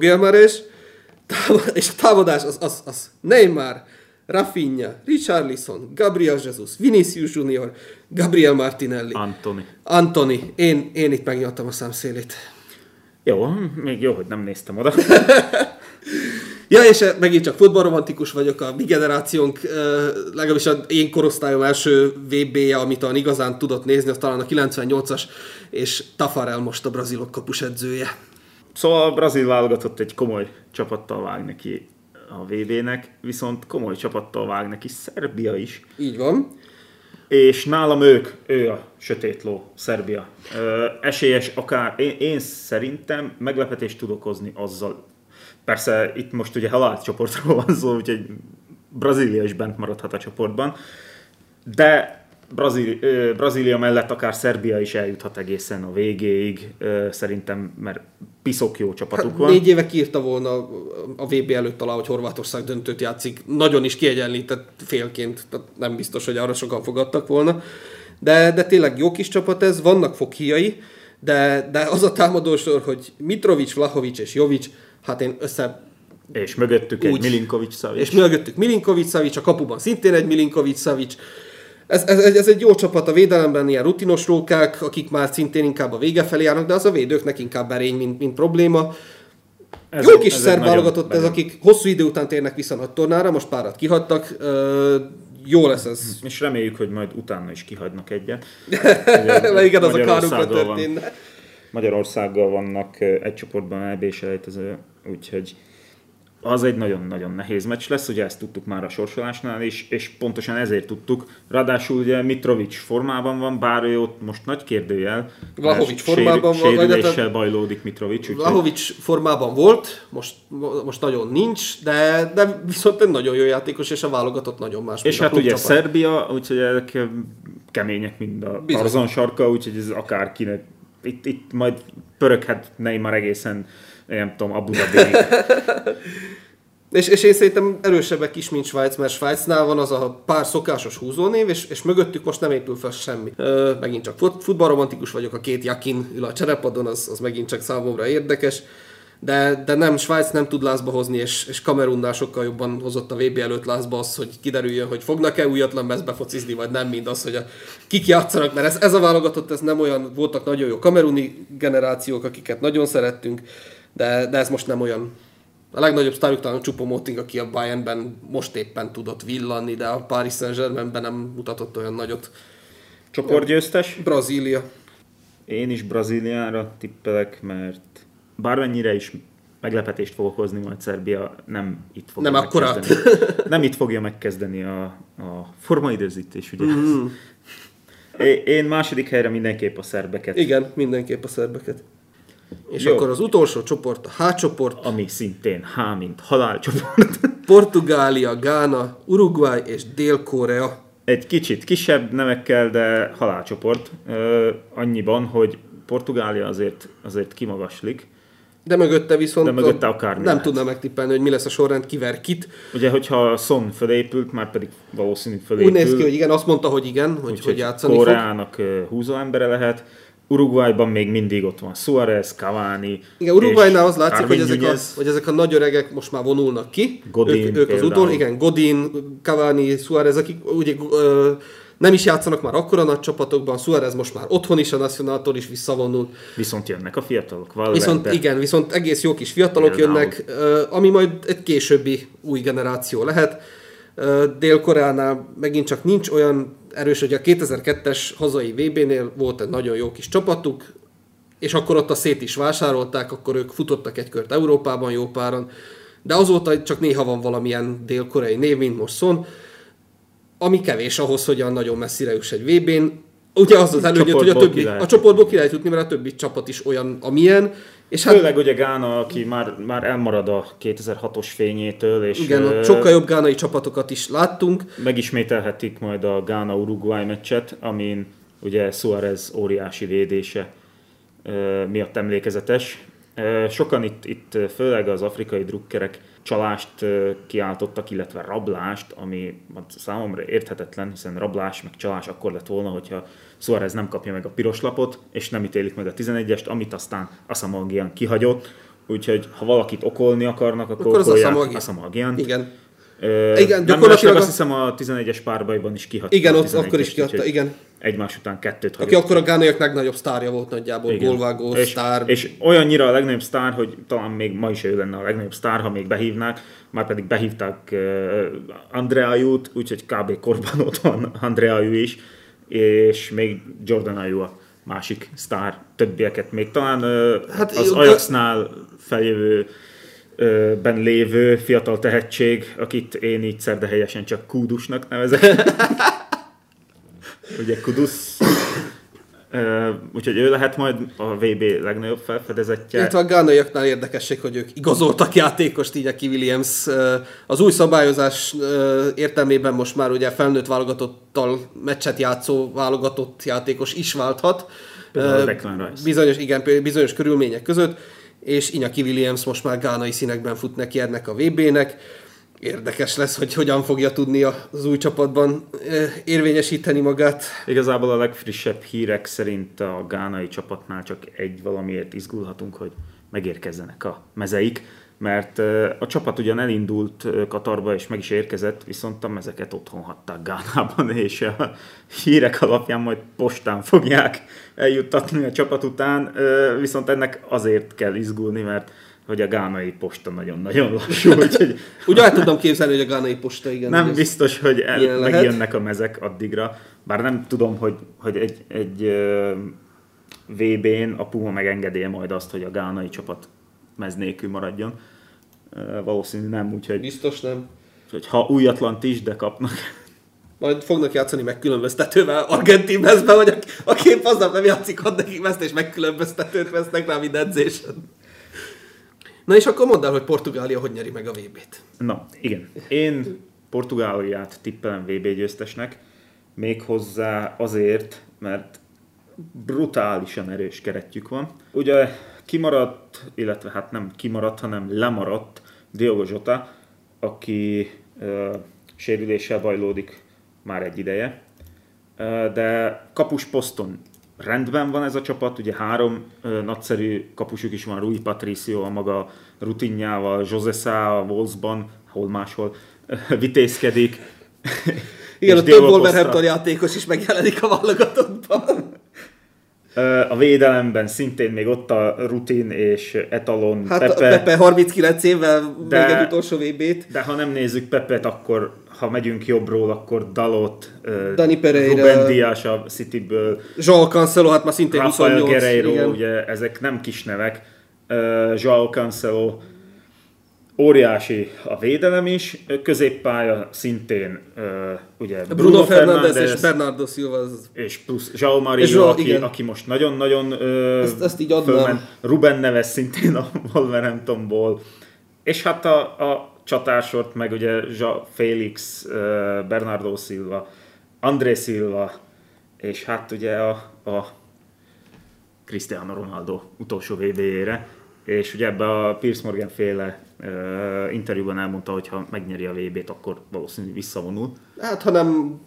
Speaker 2: És a támadás az, az, az Neymar, Rafinha, Richarlison, Gabriel Jesus, Vinicius Junior, Gabriel Martinelli.
Speaker 1: Antoni.
Speaker 2: Antoni. Én, én itt megnyaltam a számszélét.
Speaker 1: Jó, még jó, hogy nem néztem oda. <laughs>
Speaker 2: ja, és megint csak futballromantikus vagyok, a mi generációnk, legalábbis a én korosztályom első VB-je, amit talán igazán tudott nézni, az talán a 98-as, és Tafarel most a brazilok kapusedzője.
Speaker 1: Szóval a brazil válogatott egy komoly csapattal vág neki a VB-nek, viszont komoly csapattal vág neki Szerbia is.
Speaker 2: Így van.
Speaker 1: És nálam ők, ő a sötét ló, Szerbia. Ö, esélyes akár, én, én szerintem meglepetést tud okozni azzal. Persze itt most ugye halálcsoportról van szó, úgyhogy Brazília is bent maradhat a csoportban. De Brazíli, Brazília mellett akár Szerbia is eljuthat egészen a végéig, szerintem, mert piszok jó csapatuk hát, van.
Speaker 2: Négy éve írta volna a VB előtt talán, hogy Horvátország döntőt játszik. Nagyon is kiegyenlített félként, tehát nem biztos, hogy arra sokan fogadtak volna. De, de tényleg jó kis csapat ez, vannak fokhíjai, de, de az a támadósor, hogy Mitrovic, Vlahovic és Jovic, hát én össze
Speaker 1: és mögöttük úgy, egy Milinkovic Savic.
Speaker 2: És mögöttük Milinkovic Savic, a kapuban szintén egy Milinkovic Savic ez, ez, ez, egy jó csapat a védelemben, ilyen rutinos rókák, akik már szintén inkább a vége felé járnak, de az a védőknek inkább erény, mint, mint probléma. Ez jó kis szerb válogatott ez, akik hosszú idő után térnek vissza nagy tornára, most párat kihagytak. Jó lesz ez.
Speaker 1: És reméljük, hogy majd utána is kihagynak egyet. <laughs>
Speaker 2: Ugye, igen, az a kárukra történne.
Speaker 1: Magyarországgal vannak egy csoportban EB-s úgyhogy az egy nagyon-nagyon nehéz meccs lesz, ugye ezt tudtuk már a sorsolásnál is, és pontosan ezért tudtuk. Ráadásul ugye Mitrovic formában van, bár ő ott most nagy kérdőjel.
Speaker 2: Vlahovic formában van.
Speaker 1: Sérüléssel bajlódik Mitrovic.
Speaker 2: Úgy Vlahovic formában volt, most, most nagyon nincs, de, de viszont egy nagyon jó játékos, és a válogatott nagyon más.
Speaker 1: És hát ugye csapat. Szerbia, úgyhogy ezek kemények, mind a Tarzan sarka, úgyhogy ez akárkinek itt, itt majd pöröghet Neymar egészen nem tudom, Abu Dhabi. <laughs>
Speaker 2: és, és én szerintem erősebbek is, mint Svájc, mert Svájcnál van az a pár szokásos húzónév, és, és mögöttük most nem épül fel semmi. Ö, megint csak fut, futballromantikus vagyok, a két Jakin ül a cserepadon, az, az megint csak számomra érdekes. De, de nem, Svájc nem tud lázba hozni, és, és Kamerunnál sokkal jobban hozott a VB előtt lázba az, hogy kiderüljön, hogy fognak-e újatlan mezbe focizni, vagy nem, mint az, hogy a, kik játszanak, mert ez, ez a válogatott, ez nem olyan, voltak nagyon jó kameruni generációk, akiket nagyon szerettünk, de, de ez most nem olyan. A legnagyobb sztárjuk talán Csupo Moting, aki a Bayernben most éppen tudott villanni, de a Paris Saint-Germainben nem mutatott olyan nagyot.
Speaker 1: Csoportgyőztes?
Speaker 2: Brazília.
Speaker 1: Én is Brazíliára tippelek, mert bármennyire is meglepetést fog okozni majd Szerbia, nem itt fogja
Speaker 2: nem
Speaker 1: megkezdeni. nem itt fogja megkezdeni a, a formaidőzítés, ugye? Mm. Én második helyre mindenképp a szerbeket.
Speaker 2: Igen, mindenképp a szerbeket. És Jó. akkor az utolsó csoport, a H csoport.
Speaker 1: Ami szintén H, mint halálcsoport. <laughs>
Speaker 2: Portugália, Gána, Uruguay és Dél-Korea.
Speaker 1: Egy kicsit kisebb nevekkel, de halálcsoport. Ö, annyiban, hogy Portugália azért, azért kimagaslik.
Speaker 2: De mögötte viszont
Speaker 1: De mögötte akár
Speaker 2: nem lehet. tudna megtippelni, hogy mi lesz a sorrend, kiver kit.
Speaker 1: Ugye, hogyha Son fölépült, már pedig valószínű fölépült.
Speaker 2: Úgy néz ki, hogy igen, azt mondta, hogy igen, hogy, hogy, hogy játszani
Speaker 1: Koreának fog. húzó embere lehet. Uruguayban még mindig ott van Suarez, Cavani.
Speaker 2: Igen, Uruguaynál az látszik, hogy ezek, a, hogy ezek a nagy öregek most már vonulnak ki.
Speaker 1: Godin
Speaker 2: ők, ők az utol, igen, Godin, Cavani, Suarez, akik ugye ö, nem is játszanak már akkora nagy csapatokban, Suarez most már otthon is a Nacionáltól is visszavonul.
Speaker 1: Viszont jönnek a fiatalok,
Speaker 2: Valverde. Viszont igen, viszont egész jó kis fiatalok Például. jönnek, ami majd egy későbbi új generáció lehet. Dél-Koreánál megint csak nincs olyan erős, hogy a 2002-es hazai VB-nél volt egy nagyon jó kis csapatuk, és akkor ott a szét is vásárolták, akkor ők futottak egy kört Európában jó páran, de azóta csak néha van valamilyen dél-koreai név, mint most Son, ami kevés ahhoz, hogy olyan nagyon messzire juss egy VB-n. Ugye az az előnyöt, hogy a többi, a csoportból ki lehet jutni, mert a többi csapat is olyan, amilyen, és hát
Speaker 1: Főleg ugye Gána, aki már, már elmarad a 2006-os fényétől, és
Speaker 2: igen,
Speaker 1: ö,
Speaker 2: sokkal jobb gánai csapatokat is láttunk.
Speaker 1: megismételhetik majd a Gána-Uruguay meccset, amin ugye Suarez óriási védése ö, miatt emlékezetes. Sokan itt, itt főleg az afrikai drukkerek csalást kiáltottak, illetve rablást, ami hát számomra érthetetlen, hiszen rablás meg csalás akkor lett volna, hogyha Suarez nem kapja meg a piros lapot, és nem ítélik meg a 11-est, amit aztán Asamogian kihagyott. Úgyhogy ha valakit okolni akarnak, akkor,
Speaker 2: Akkor
Speaker 1: okolják Asamogian.
Speaker 2: Igen.
Speaker 1: Ö,
Speaker 2: Igen,
Speaker 1: nem
Speaker 2: gyakorlatilag
Speaker 1: mellesleg
Speaker 2: a-
Speaker 1: azt hiszem a 11-es párbajban is kihagyta.
Speaker 2: Igen,
Speaker 1: a
Speaker 2: ott akkor is
Speaker 1: 11-est,
Speaker 2: kiadta,
Speaker 1: úgyhogy
Speaker 2: igen.
Speaker 1: Egymás után kettőt
Speaker 2: Aki
Speaker 1: hagyott.
Speaker 2: akkor a gánaiak legnagyobb sztárja volt nagyjából,
Speaker 1: Igen.
Speaker 2: gólvágó,
Speaker 1: és,
Speaker 2: sztár.
Speaker 1: És olyannyira a legnagyobb sztár, hogy talán még ma is ő lenne a legnagyobb sztár, ha még behívnák. Már pedig behívták uh, Andreajút, úgyhogy kb. korban ott van Andreaju is, és még Jordan Ayew a másik sztár, többieket még talán uh,
Speaker 2: Hát
Speaker 1: az Ajaxnál feljövő ben lévő fiatal tehetség, akit én így szerdehelyesen csak Kudusnak nevezek. <laughs> Ugye Kudus. Ö, úgyhogy ő lehet majd a VB legnagyobb felfedezetje.
Speaker 2: Illetve a gánaiaknál érdekesség, hogy ők igazoltak játékost, így aki Williams ö, az új szabályozás értelmében most már ugye felnőtt válogatottal meccset játszó válogatott játékos is válthat.
Speaker 1: Rice.
Speaker 2: Bizonyos, igen, bizonyos körülmények között, és Iñaki Williams most már gánai színekben fut neki ennek a VB-nek. Érdekes lesz, hogy hogyan fogja tudni az új csapatban érvényesíteni magát.
Speaker 1: Igazából a legfrissebb hírek szerint a gánai csapatnál csak egy valamiért izgulhatunk, hogy megérkezzenek a mezeik, mert a csapat ugyan elindult Katarba és meg is érkezett, viszont a mezeket otthon hagyták Gánában, <laughs> és a hírek alapján majd postán fogják eljuttatni a csapat után, viszont ennek azért kell izgulni, mert hogy a gánai posta nagyon-nagyon lassú, <laughs> úgyhogy
Speaker 2: Ugye el tudom képzelni, hogy a gánai posta, igen.
Speaker 1: nem
Speaker 2: hogy
Speaker 1: biztos, hogy el, megjönnek a mezek addigra, bár nem tudom, hogy, hogy egy, egy ö, VB-n a Puma megengedje majd azt, hogy a gánai csapat mez nélkül maradjon. Ö, Valószínű nem, úgyhogy,
Speaker 2: Biztos nem.
Speaker 1: úgyhogy ha újatlant is, de kapnak.
Speaker 2: Majd fognak játszani megkülönböztetővel argentin mezbe, vagy aki épp aznap nem játszik, ad nekik mezt, és megkülönböztetőt vesznek rá minden edzésen. Na és akkor mondd el, hogy Portugália hogy nyeri meg a VB-t.
Speaker 1: Na, igen. Én Portugáliát tippelem VB győztesnek, méghozzá azért, mert brutálisan erős keretjük van. Ugye kimaradt, illetve hát nem kimaradt, hanem lemaradt Diogo Jota, aki ö, sérüléssel bajlódik már egy ideje. Ö, de kapus poszton rendben van ez a csapat, ugye három ö, nagyszerű kapusuk is van, Rui Patricio a maga rutinjával, José Sá a Wolfsban, hol máshol ö, vitézkedik. <laughs>
Speaker 2: Igen, a több Wolverhampton játékos is megjelenik a válogatottban.
Speaker 1: A védelemben szintén még ott a rutin és etalon
Speaker 2: Hát
Speaker 1: Pepe,
Speaker 2: Pepe, Pepe 39 évvel
Speaker 1: De-
Speaker 2: meg egy utolsó VB-t.
Speaker 1: de ha nem nézzük Pepet, akkor ha megyünk jobbról, akkor Dalot,
Speaker 2: Dani Pereira.
Speaker 1: Ruben Dias a Cityből,
Speaker 2: João Cancelo, hát már szintén
Speaker 1: Rafael
Speaker 2: 28.
Speaker 1: Guerreiro,
Speaker 2: igen.
Speaker 1: ugye ezek nem kis nevek. Joao Cancelo, óriási a védelem is, középpálya szintén ugye
Speaker 2: Bruno, Bruno Fernandes és Bernardo Silva az
Speaker 1: és plusz João Mario,
Speaker 2: És Joao,
Speaker 1: aki,
Speaker 2: igen.
Speaker 1: aki most nagyon-nagyon
Speaker 2: Ezt- ezt így adnám.
Speaker 1: fölment. Ruben Neves szintén a <laughs> Wolverhamptonból. És hát a, a csatársort meg ugye Ja, Félix, Bernardo Silva, André Silva, és hát ugye a, a Cristiano Ronaldo utolsó VB-jére. És ugye ebbe a Piers Morgan féle ö, interjúban elmondta, hogy ha megnyeri a VB-t, akkor valószínűleg visszavonul.
Speaker 2: Hát, ha nem,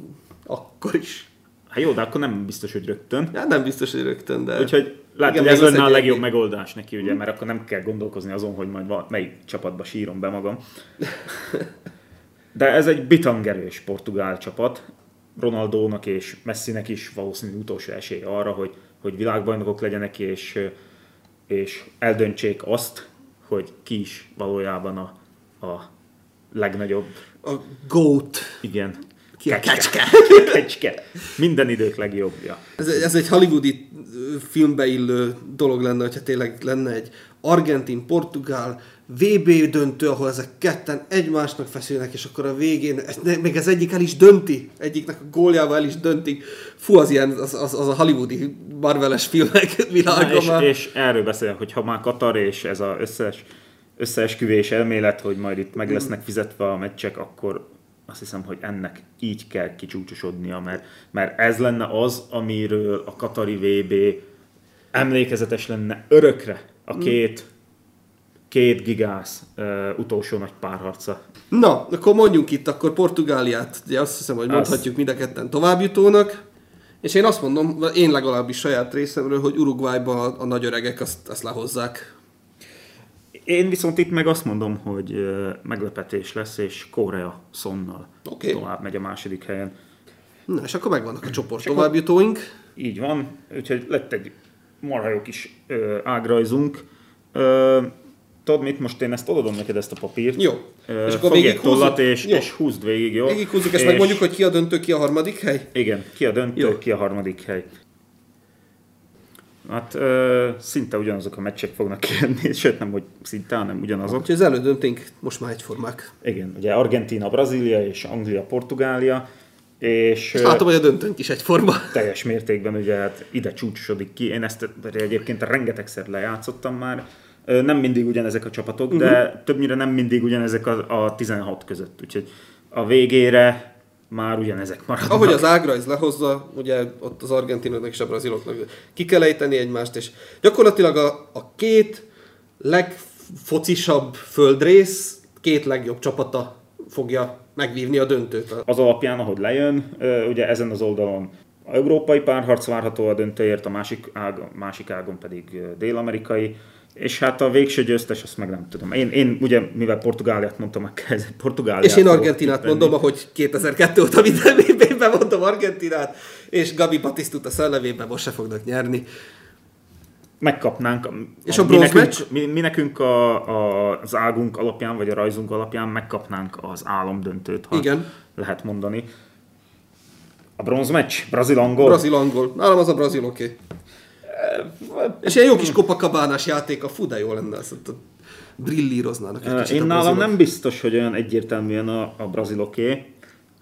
Speaker 2: akkor is.
Speaker 1: Hát jó, de akkor nem biztos, hogy rögtön.
Speaker 2: Hát nem biztos, hogy rögtön, de...
Speaker 1: Úgyhogy lehet, hogy ez lenne a
Speaker 2: egy-
Speaker 1: legjobb megoldás neki, ugye, mert akkor nem kell gondolkozni azon, hogy majd val- melyik csapatba sírom be magam. <laughs> De ez egy bitangerős portugál csapat. Ronaldónak és Messinek is valószínű utolsó esély arra, hogy, hogy világbajnokok legyenek, és, és eldöntsék azt, hogy ki is valójában a, a legnagyobb,
Speaker 2: A GOAT.
Speaker 1: igen,
Speaker 2: kecske? <laughs>
Speaker 1: Kecske. Minden idők legjobbja.
Speaker 2: Ez, ez egy hollywoodi filmbe illő dolog lenne, hogyha tényleg lenne egy argentin-portugál VB döntő, ahol ezek ketten egymásnak feszülnek, és akkor a végén, ez, még ez egyik el is dönti, egyiknek a góljával el is döntik. Fú, az ilyen, az, az, az a hollywoodi Marveles filmek
Speaker 1: Na,
Speaker 2: világa
Speaker 1: és,
Speaker 2: már.
Speaker 1: és erről beszélek, hogy ha már Katar és ez az összes, összeesküvés elmélet, hogy majd itt meg lesznek fizetve a meccsek, akkor azt hiszem, hogy ennek így kell kicsúcsosodnia, mert, mert ez lenne az, amiről a Katari VB emlékezetes lenne örökre a két, két gigász uh, utolsó nagy párharca.
Speaker 2: Na, akkor mondjunk itt akkor Portugáliát, ugye azt hiszem, hogy mondhatjuk mind a ketten továbbjutónak, és én azt mondom, én legalábbis saját részemről, hogy Uruguayba a, a nagy öregek azt, azt lehozzák.
Speaker 1: Én viszont itt meg azt mondom, hogy meglepetés lesz, és Korea Sonnal
Speaker 2: Oké.
Speaker 1: tovább megy a második helyen.
Speaker 2: Na, és akkor megvannak a csoport továbbjutóink.
Speaker 1: Így van, úgyhogy lett egy marha jó kis ö, ágrajzunk. Ö, tudod mit, most én ezt odaadom neked ezt a papírt.
Speaker 2: Jó.
Speaker 1: Ö,
Speaker 2: És akkor végighúzzuk?
Speaker 1: tollat és,
Speaker 2: Jó.
Speaker 1: és húzd végig, jó?
Speaker 2: Végighúzzuk, és megmondjuk, hogy ki a döntő, ki a harmadik hely?
Speaker 1: Igen, ki a döntő,
Speaker 2: jó.
Speaker 1: ki a harmadik hely. Hát ö, szinte ugyanazok a meccsek fognak kijönni, <laughs> sőt nem, hogy szinte, hanem ugyanazok.
Speaker 2: Úgyhogy az elődöntőink most már egyformák.
Speaker 1: Igen, ugye Argentina, Brazília és Anglia, Portugália, és
Speaker 2: És látom, hogy a döntőnk is egyforma.
Speaker 1: teljes mértékben ugye hát ide csúcsosodik ki. Én ezt egyébként rengetegszer lejátszottam már. Nem mindig ugyanezek a csapatok, uh-huh. de többnyire nem mindig ugyanezek a, a 16 között. Úgyhogy a végére már ugyanezek maradnak.
Speaker 2: Ahogy az ágrajz lehozza, ugye ott az argentinoknak és a braziloknak ki kell ejteni egymást, és gyakorlatilag a, a két legfocisabb földrész két legjobb csapata fogja megvívni a döntőt.
Speaker 1: Az alapján, ahogy lejön, ugye ezen az oldalon a európai párharc várható a döntőért, a másik, ág, másik ágon pedig dél-amerikai, és hát a végső győztes, azt meg nem tudom. Én, én ugye, mivel Portugáliát mondtam, meg kell Portugáliát
Speaker 2: És én Argentinát
Speaker 1: tippelni.
Speaker 2: mondom, ahogy 2002 óta minden évben mondom Argentinát, és Gabi Batisztut a szellemében most se fognak nyerni.
Speaker 1: megkapnánk.
Speaker 2: És a
Speaker 1: mi
Speaker 2: bronz
Speaker 1: nekünk, mi, mi nekünk a, a, az águnk alapján, vagy a rajzunk alapján megkapnánk az álomdöntőt, ha
Speaker 2: Igen.
Speaker 1: lehet mondani. A bronz meccs, brazil-angol.
Speaker 2: Brazil-angol. Nálam az a brazil oké. És ilyen jó kis kopakabánás játék, a fú, de jó lenne, azt ott brillíroznának egy kicsit
Speaker 1: Én
Speaker 2: a
Speaker 1: nálam nem biztos, hogy olyan egyértelműen a, a braziloké,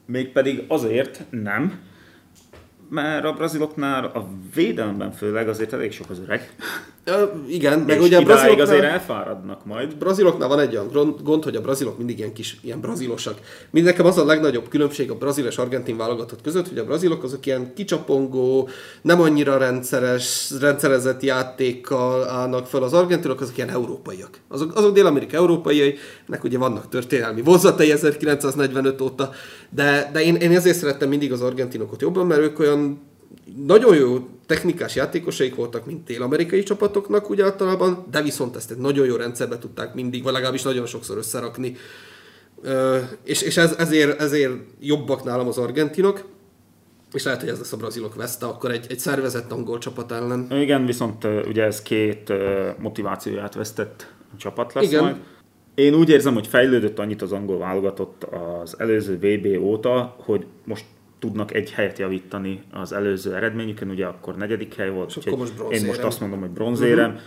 Speaker 1: mégpedig azért nem, mert a braziloknál a védelemben főleg azért elég sok az öreg.
Speaker 2: Ja, igen, meg
Speaker 1: és
Speaker 2: ugye a
Speaker 1: idáig
Speaker 2: braziloknál,
Speaker 1: azért elfáradnak majd.
Speaker 2: braziloknál van egy olyan gond- hogy a brazilok mindig ilyen kis, ilyen brazilosak. Mind nekem az a legnagyobb különbség a brazil és argentin válogatott között, hogy a brazilok azok ilyen kicsapongó, nem annyira rendszeres, rendszerezett játékkal állnak fel, az argentinok azok ilyen európaiak. Azok, azok Dél-Amerika európaiai, ennek ugye vannak történelmi vonzatai 1945 óta, de, de én, én ezért szerettem mindig az argentinokat jobban, mert ők olyan nagyon jó technikás játékosaik voltak, mint dél-amerikai csapatoknak úgy általában, de viszont ezt egy nagyon jó rendszerbe tudták mindig, vagy legalábbis nagyon sokszor összerakni. Ö, és és ez, ezért, ezért jobbak nálam az argentinok, és lehet, hogy ez lesz a brazilok veszte, akkor egy, egy szervezett angol csapat ellen.
Speaker 1: Igen, viszont ugye ez két motivációját vesztett csapat lesz
Speaker 2: Igen.
Speaker 1: majd. Én úgy érzem, hogy fejlődött annyit az angol válogatott az előző VB óta, hogy most tudnak egy helyet javítani az előző eredményükön, ugye akkor negyedik hely volt, úgyhogy
Speaker 2: most
Speaker 1: én most azt mondom, hogy bronzérem. Uh-huh.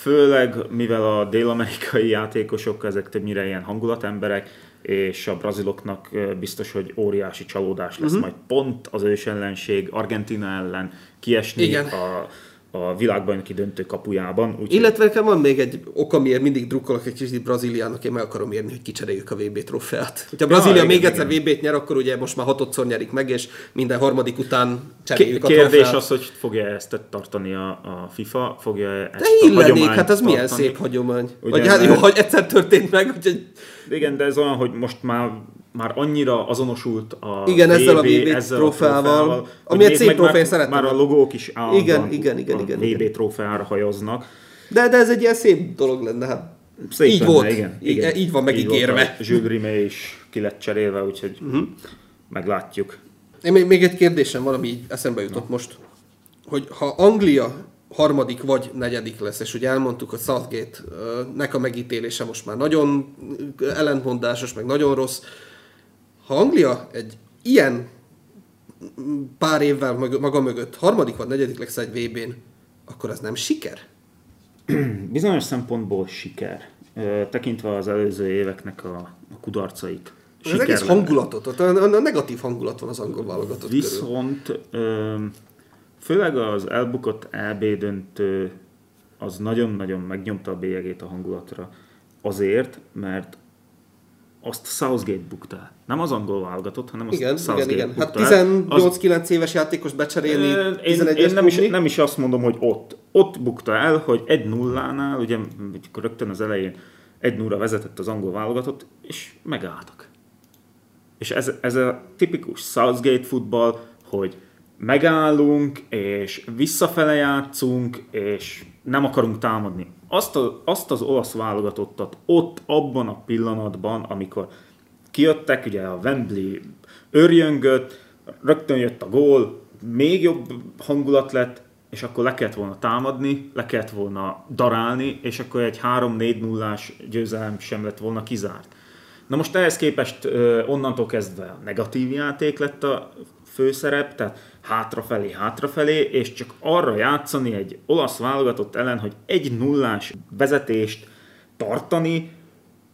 Speaker 1: Főleg, mivel a dél-amerikai játékosok, ezek többnyire ilyen hangulatemberek, és a braziloknak biztos, hogy óriási csalódás lesz uh-huh. majd pont az ős ellenség Argentina ellen kiesni
Speaker 2: Igen.
Speaker 1: a, a világbajnoki döntő kapujában. Úgy,
Speaker 2: Illetve nekem van még egy ok, amiért mindig drukkolok egy kicsit Brazíliának, én meg akarom érni, hogy kicseréljük a VB trófeát. Hogyha Brazília
Speaker 1: igen,
Speaker 2: még egyszer
Speaker 1: igen.
Speaker 2: VB-t nyer, akkor ugye most már hatodszor nyerik meg, és minden harmadik után cseréljük a
Speaker 1: Kérdés az, hogy fogja ezt tartani a, a FIFA, fogja ezt
Speaker 2: De illenék, hát ez milyen
Speaker 1: tartani.
Speaker 2: szép hagyomány.
Speaker 1: Ugye,
Speaker 2: Vagy hát jó, hogy egyszer történt meg, úgyhogy
Speaker 1: Igen, de ez olyan, hogy most már már annyira azonosult a
Speaker 2: Igen, ezzel a VB
Speaker 1: ezzel
Speaker 2: trófeával,
Speaker 1: hogy
Speaker 2: ami egy szép trófea, én
Speaker 1: már, a logók is állandóan
Speaker 2: Igen, igen, igen,
Speaker 1: a
Speaker 2: igen,
Speaker 1: VB
Speaker 2: igen.
Speaker 1: trófeára hajoznak.
Speaker 2: de, de ez egy ilyen szép dolog lenne, hát
Speaker 1: Szép
Speaker 2: így
Speaker 1: lenne,
Speaker 2: volt,
Speaker 1: igen, igen.
Speaker 2: így van megígérve.
Speaker 1: Így volt, a Jules Rimet is ki lett cserélve, úgyhogy uh-huh. meglátjuk.
Speaker 2: Én még, még egy kérdésem van, ami így eszembe jutott most, hogy ha Anglia harmadik vagy negyedik lesz, és ugye elmondtuk, hogy Southgate-nek a megítélése most már nagyon ellentmondásos, meg nagyon rossz. Ha Anglia egy ilyen pár évvel maga mögött harmadik vagy negyedik lesz egy VB-n, akkor az nem siker? <clears throat>
Speaker 1: Bizonyos szempontból siker. Tekintve az előző éveknek a, a kudarcait.
Speaker 2: Az egész hangulatot, a, a negatív hangulat van az angol válogatott
Speaker 1: Viszont körül. Főleg az elbukott EB döntő az nagyon-nagyon megnyomta a bélyegét a hangulatra. Azért, mert azt Southgate bukta. Nem az angol válogatott, hanem azt
Speaker 2: igen,
Speaker 1: Southgate
Speaker 2: igen, igen. Hát 18-9 az... éves játékos becserélni
Speaker 1: én, én nem, is, nem is azt mondom, hogy ott. Ott bukta el, hogy egy nullánál, ugye rögtön az elején egy nulla vezetett az angol válogatott, és megálltak. És ez, ez a tipikus Southgate futball, hogy megállunk, és visszafele játszunk, és nem akarunk támadni. Azt, a, azt az olasz válogatottat ott, abban a pillanatban, amikor kijöttek, ugye a Wembley örjöngött, rögtön jött a gól, még jobb hangulat lett, és akkor le kellett volna támadni, le kellett volna darálni, és akkor egy 3-4 nullás győzelem sem lett volna kizárt. Na most ehhez képest onnantól kezdve a negatív játék lett a főszerep, tehát hátrafelé, hátrafelé, és csak arra játszani egy olasz válogatott ellen, hogy egy nullás vezetést tartani,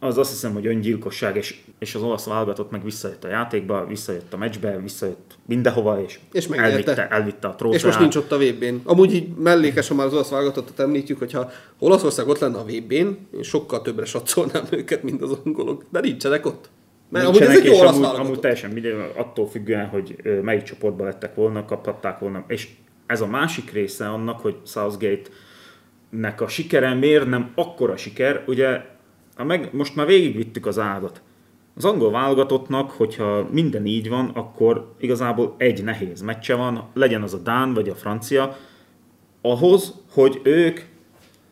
Speaker 1: az azt hiszem, hogy öngyilkosság, és, és az olasz válogatott meg visszajött a játékba, visszajött a meccsbe, visszajött mindenhova, és, és elvitte, elvitte a trófeát.
Speaker 2: És most nincs ott a vb n Amúgy így mellékes, ha már az olasz válogatottat említjük, hogyha Olaszország ott lenne a vb n én sokkal többre satszolnám őket, mint az angolok, de nincsenek ott.
Speaker 1: Mert amúgy ez egy jó amúgy, amúgy teljesen mindegy, attól függően, hogy melyik csoportban lettek volna, kaphatták volna. És ez a másik része annak, hogy Southgate-nek a sikere miért nem akkora siker, ugye a meg, most már végigvittük az ágat. Az angol válogatottnak, hogyha minden így van, akkor igazából egy nehéz meccse van, legyen az a Dán vagy a francia, ahhoz, hogy ők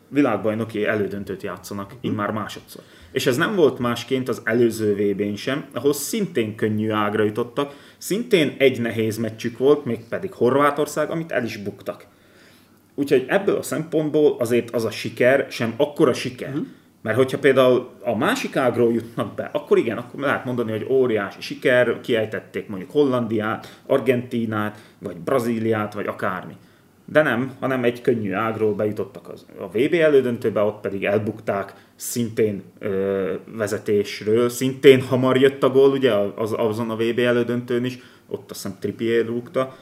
Speaker 1: világbajnoki elődöntőt játszanak immár másodszor. És ez nem volt másként az előző vb n sem, ahol szintén könnyű ágra jutottak, szintén egy nehéz meccsük volt, mégpedig Horvátország, amit el is buktak. Úgyhogy ebből a szempontból azért az a siker sem akkora siker. Uh-huh. Mert hogyha például a másik ágról jutnak be, akkor igen, akkor lehet mondani, hogy óriási siker, kiejtették mondjuk Hollandiát, Argentinát, vagy Brazíliát, vagy akármi. De nem, hanem egy könnyű ágról bejutottak az, a VB elődöntőbe, ott pedig elbukták szintén ö, vezetésről, szintén hamar jött a gól, ugye az, azon a VB elődöntőn is, ott azt hiszem Trippier rúgta,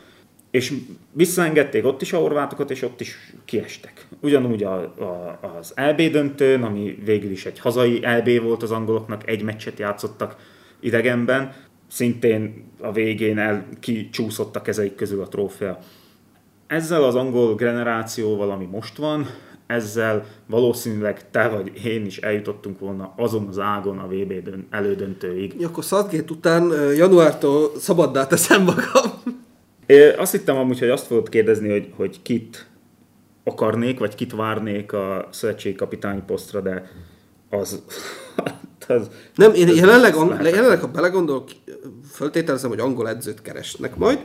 Speaker 1: és visszaengedték ott is a horvátokat, és ott is kiestek. Ugyanúgy a, a, az LB döntőn, ami végül is egy hazai LB volt az angoloknak, egy meccset játszottak idegenben, szintén a végén el kicsúszott a kezeik közül a trófea. Ezzel az angol generációval, ami most van, ezzel valószínűleg te vagy én is eljutottunk volna azon az ágon a VB elődöntőig.
Speaker 2: Ja, akkor Southgate után januártól szabaddá teszem magam.
Speaker 1: É, azt hittem amúgy, hogy azt fogod kérdezni, hogy, hogy kit akarnék, vagy kit várnék a szövetségi kapitány posztra, de az... <laughs>
Speaker 2: az nem, én az jelenleg, ang- jelenleg, ha belegondolok, föltételezem, hogy angol edzőt keresnek majd.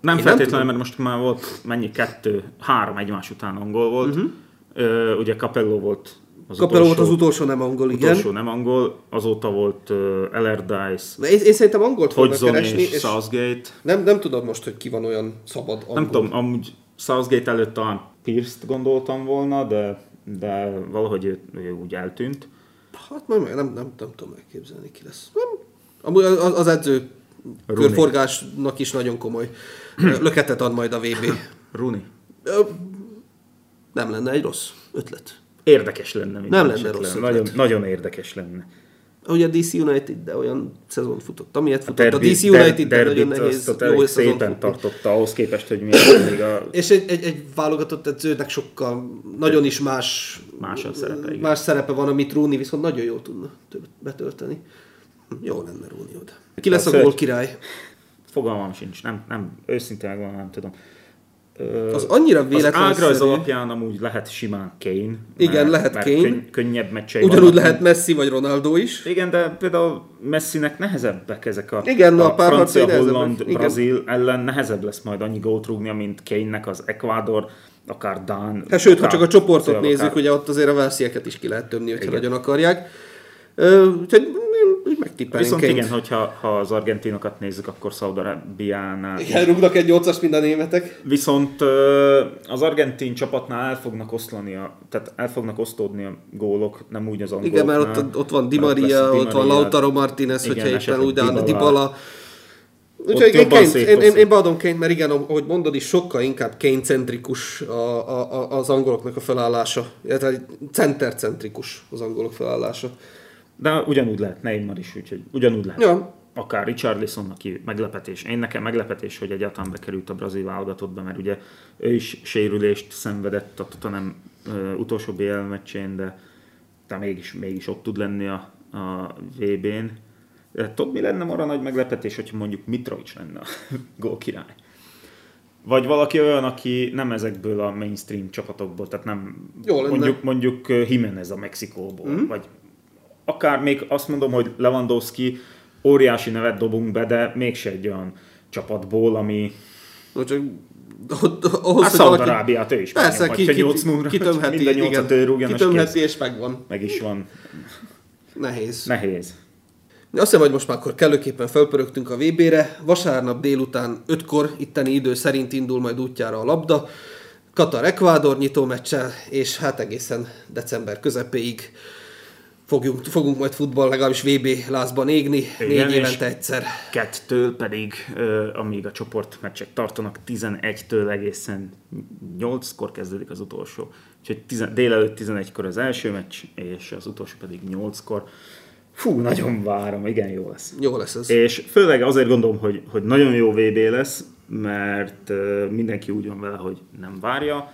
Speaker 1: Nem én feltétlenül, mert most már volt mennyi, kettő, három egymás után angol volt. Uh-huh. Ö, ugye Capello volt
Speaker 2: az Capello volt az utolsó nem angol, igen.
Speaker 1: Utolsó nem angol, azóta volt uh, Allardyce.
Speaker 2: Én, én szerintem angolt fognak keresni.
Speaker 1: És, és Southgate.
Speaker 2: Nem, nem tudom most, hogy ki van olyan szabad angol.
Speaker 1: Nem tudom, amúgy Southgate előtt talán Pierce-t gondoltam volna, de, de valahogy ő, ő úgy eltűnt.
Speaker 2: Hát majd nem, nem, nem, nem tudom elképzelni, ki lesz. Nem. Amúgy az, az edző Rooney. körforgásnak is nagyon komoly löketet ad majd a VB.
Speaker 1: Rooney.
Speaker 2: Nem lenne egy rossz ötlet.
Speaker 1: Érdekes lenne.
Speaker 2: Nem lenne rossz
Speaker 1: nagyon, nagyon érdekes lenne.
Speaker 2: Ugye a DC United, de olyan szezon futott, amilyet futott. A, derbi, a DC United, de nagyon nehéz,
Speaker 1: azt jó szépen tartotta ahhoz képest, hogy még a... <clears throat>
Speaker 2: És egy, egy, egy válogatott edzőnek sokkal, nagyon is más,
Speaker 1: más, szerepe, igen.
Speaker 2: más szerepe van, amit Rooney viszont nagyon jól tudna betölteni. Jó lenne Rooney oda. Ki lesz a gól király?
Speaker 1: Fogalmam sincs, nem, nem, őszintén megvan, nem tudom.
Speaker 2: Az annyira véletlen.
Speaker 1: Az ágrajz alapján amúgy lehet simán Kane.
Speaker 2: Igen, mert, lehet mert Kane. Könny-
Speaker 1: könnyebb meccsei
Speaker 2: Ugyanúgy vannak. lehet Messi vagy Ronaldo is.
Speaker 1: Igen, de például Messinek nehezebbek ezek a,
Speaker 2: Igen,
Speaker 1: a, a francia, holland, brazil ellen nehezebb lesz majd annyi gólt rúgnia, mint Kane-nek az Ecuador, akár Dán.
Speaker 2: Hát sőt, akár, ha csak a csoportot nézzük, akár... ugye ott azért a Velszieket is ki lehet tömni, hogyha Igen. nagyon akarják. Úgyhogy tippelni
Speaker 1: Viszont igen, hogyha ha az argentinokat nézzük, akkor Szaudarábiánál
Speaker 2: Igen, rúgnak egy 8-as mind a németek.
Speaker 1: Viszont az argentin csapatnál el fognak oszlani, a, tehát el fognak osztódni a gólok, nem úgy az angoloknál.
Speaker 2: Igen, mert ott, ott van Di Maria,
Speaker 1: Di
Speaker 2: ott van. Lautaro Martinez,
Speaker 1: Igen,
Speaker 2: hogyha éppen úgy áll,
Speaker 1: Dybala.
Speaker 2: Úgyhogy én, Kane, én, én, én beadom Kane, mert igen, ahogy mondod is, sokkal inkább Kane-centrikus a, a, a, az angoloknak a felállása. illetve center-centrikus az angolok felállása.
Speaker 1: De ugyanúgy lehet Neymar is, úgyhogy ugyanúgy lehet.
Speaker 2: Ja,
Speaker 1: Akár Richarlison, aki meglepetés. Én nekem meglepetés, hogy egyáltalán bekerült a brazil válogatottba, mert ugye ő is sérülést szenvedett a Tottenham utolsó BL meccsén, de, de mégis, mégis ott tud lenni a, a VB-n. De tudod, mi lenne arra nagy meglepetés, hogyha mondjuk Mitrovic lenne a <laughs> gól király? Vagy valaki olyan, aki nem ezekből a mainstream csapatokból, tehát nem
Speaker 2: Jó lenne.
Speaker 1: mondjuk, mondjuk Jimenez a Mexikóból, mm. vagy akár még azt mondom, hogy Lewandowski óriási nevet dobunk be, de mégse egy olyan csapatból, ami...
Speaker 2: no, csak ott, ahhoz,
Speaker 1: Hát
Speaker 2: hogy valaki-
Speaker 1: Szaudarábiát ő is
Speaker 2: Persze, ki, ki, ki, kitömheti,
Speaker 1: minden ő
Speaker 2: igen,
Speaker 1: rúgjon, és
Speaker 2: kitömheti és megvan.
Speaker 1: Meg is van.
Speaker 2: Nehéz.
Speaker 1: Nehéz.
Speaker 2: Azt hiszem, hogy most már akkor kellőképpen felpörögtünk a VB-re. Vasárnap délután 5-kor itteni idő szerint indul majd útjára a labda. Katar-Ekvádor nyitó meccsel, és hát egészen december közepéig fogunk, fogunk majd futball, legalábbis VB lázban égni,
Speaker 1: Igen,
Speaker 2: négy évente egyszer.
Speaker 1: Kettől pedig, amíg a csoportmeccsek tartanak, 11-től egészen 8-kor kezdődik az utolsó. Úgyhogy tizen, délelőtt 11-kor az első meccs, és az utolsó pedig 8-kor. Fú, nagyon várom, igen, jó lesz.
Speaker 2: Jó lesz ez.
Speaker 1: És főleg azért gondolom, hogy, hogy nagyon jó VB lesz, mert mindenki úgy van vele, hogy nem várja,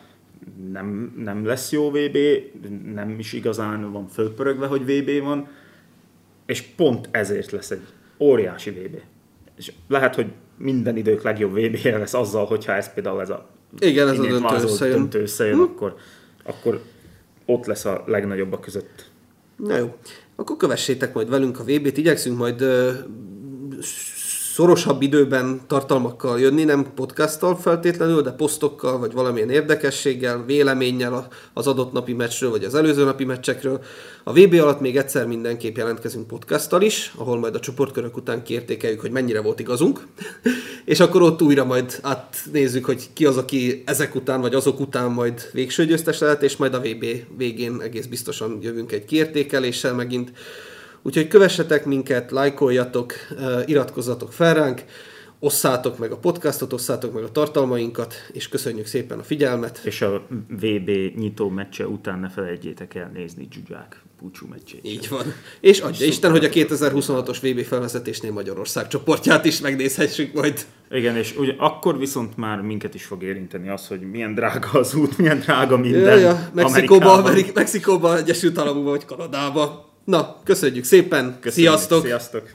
Speaker 1: nem, nem lesz jó VB, nem is igazán van fölpörögve, hogy VB van, és pont ezért lesz egy óriási VB. És lehet, hogy minden idők legjobb vb -je lesz azzal, hogyha ez például ez a
Speaker 2: Igen, ez a döntő összejön.
Speaker 1: döntő összejön, akkor, akkor ott lesz a legnagyobbak között.
Speaker 2: Na jó, akkor kövessétek majd velünk a VB-t, igyekszünk majd ö, szorosabb időben tartalmakkal jönni, nem podcasttal feltétlenül, de posztokkal, vagy valamilyen érdekességgel, véleménnyel az adott napi meccsről, vagy az előző napi meccsekről. A VB alatt még egyszer mindenképp jelentkezünk podcasttal is, ahol majd a csoportkörök után kiértékeljük, hogy mennyire volt igazunk, <laughs> és akkor ott újra majd átnézzük, hogy ki az, aki ezek után, vagy azok után majd végső győztes lehet, és majd a VB végén egész biztosan jövünk egy kiértékeléssel megint. Úgyhogy kövessetek minket, lájkoljatok, iratkozzatok fel ránk, osszátok meg a podcastot, osszátok meg a tartalmainkat, és köszönjük szépen a figyelmet.
Speaker 1: És a VB nyitó meccse után ne felejtjétek el nézni Zsuzsák búcsú meccsét.
Speaker 2: Így van. És adja Isten, hogy a 2026-os VB felvezetésnél Magyarország csoportját is megnézhessük majd.
Speaker 1: Igen, és ugye akkor viszont már minket is fog érinteni az, hogy milyen drága az út, milyen drága minden.
Speaker 2: Ja, ja, Mexikóba,
Speaker 1: Amerikában.
Speaker 2: Amerik- Mexikóba, Egyesült Államokba vagy Kanadába. Na, köszönjük szépen,
Speaker 1: Köszönjük,
Speaker 2: sziasztok!
Speaker 1: Sziasztok!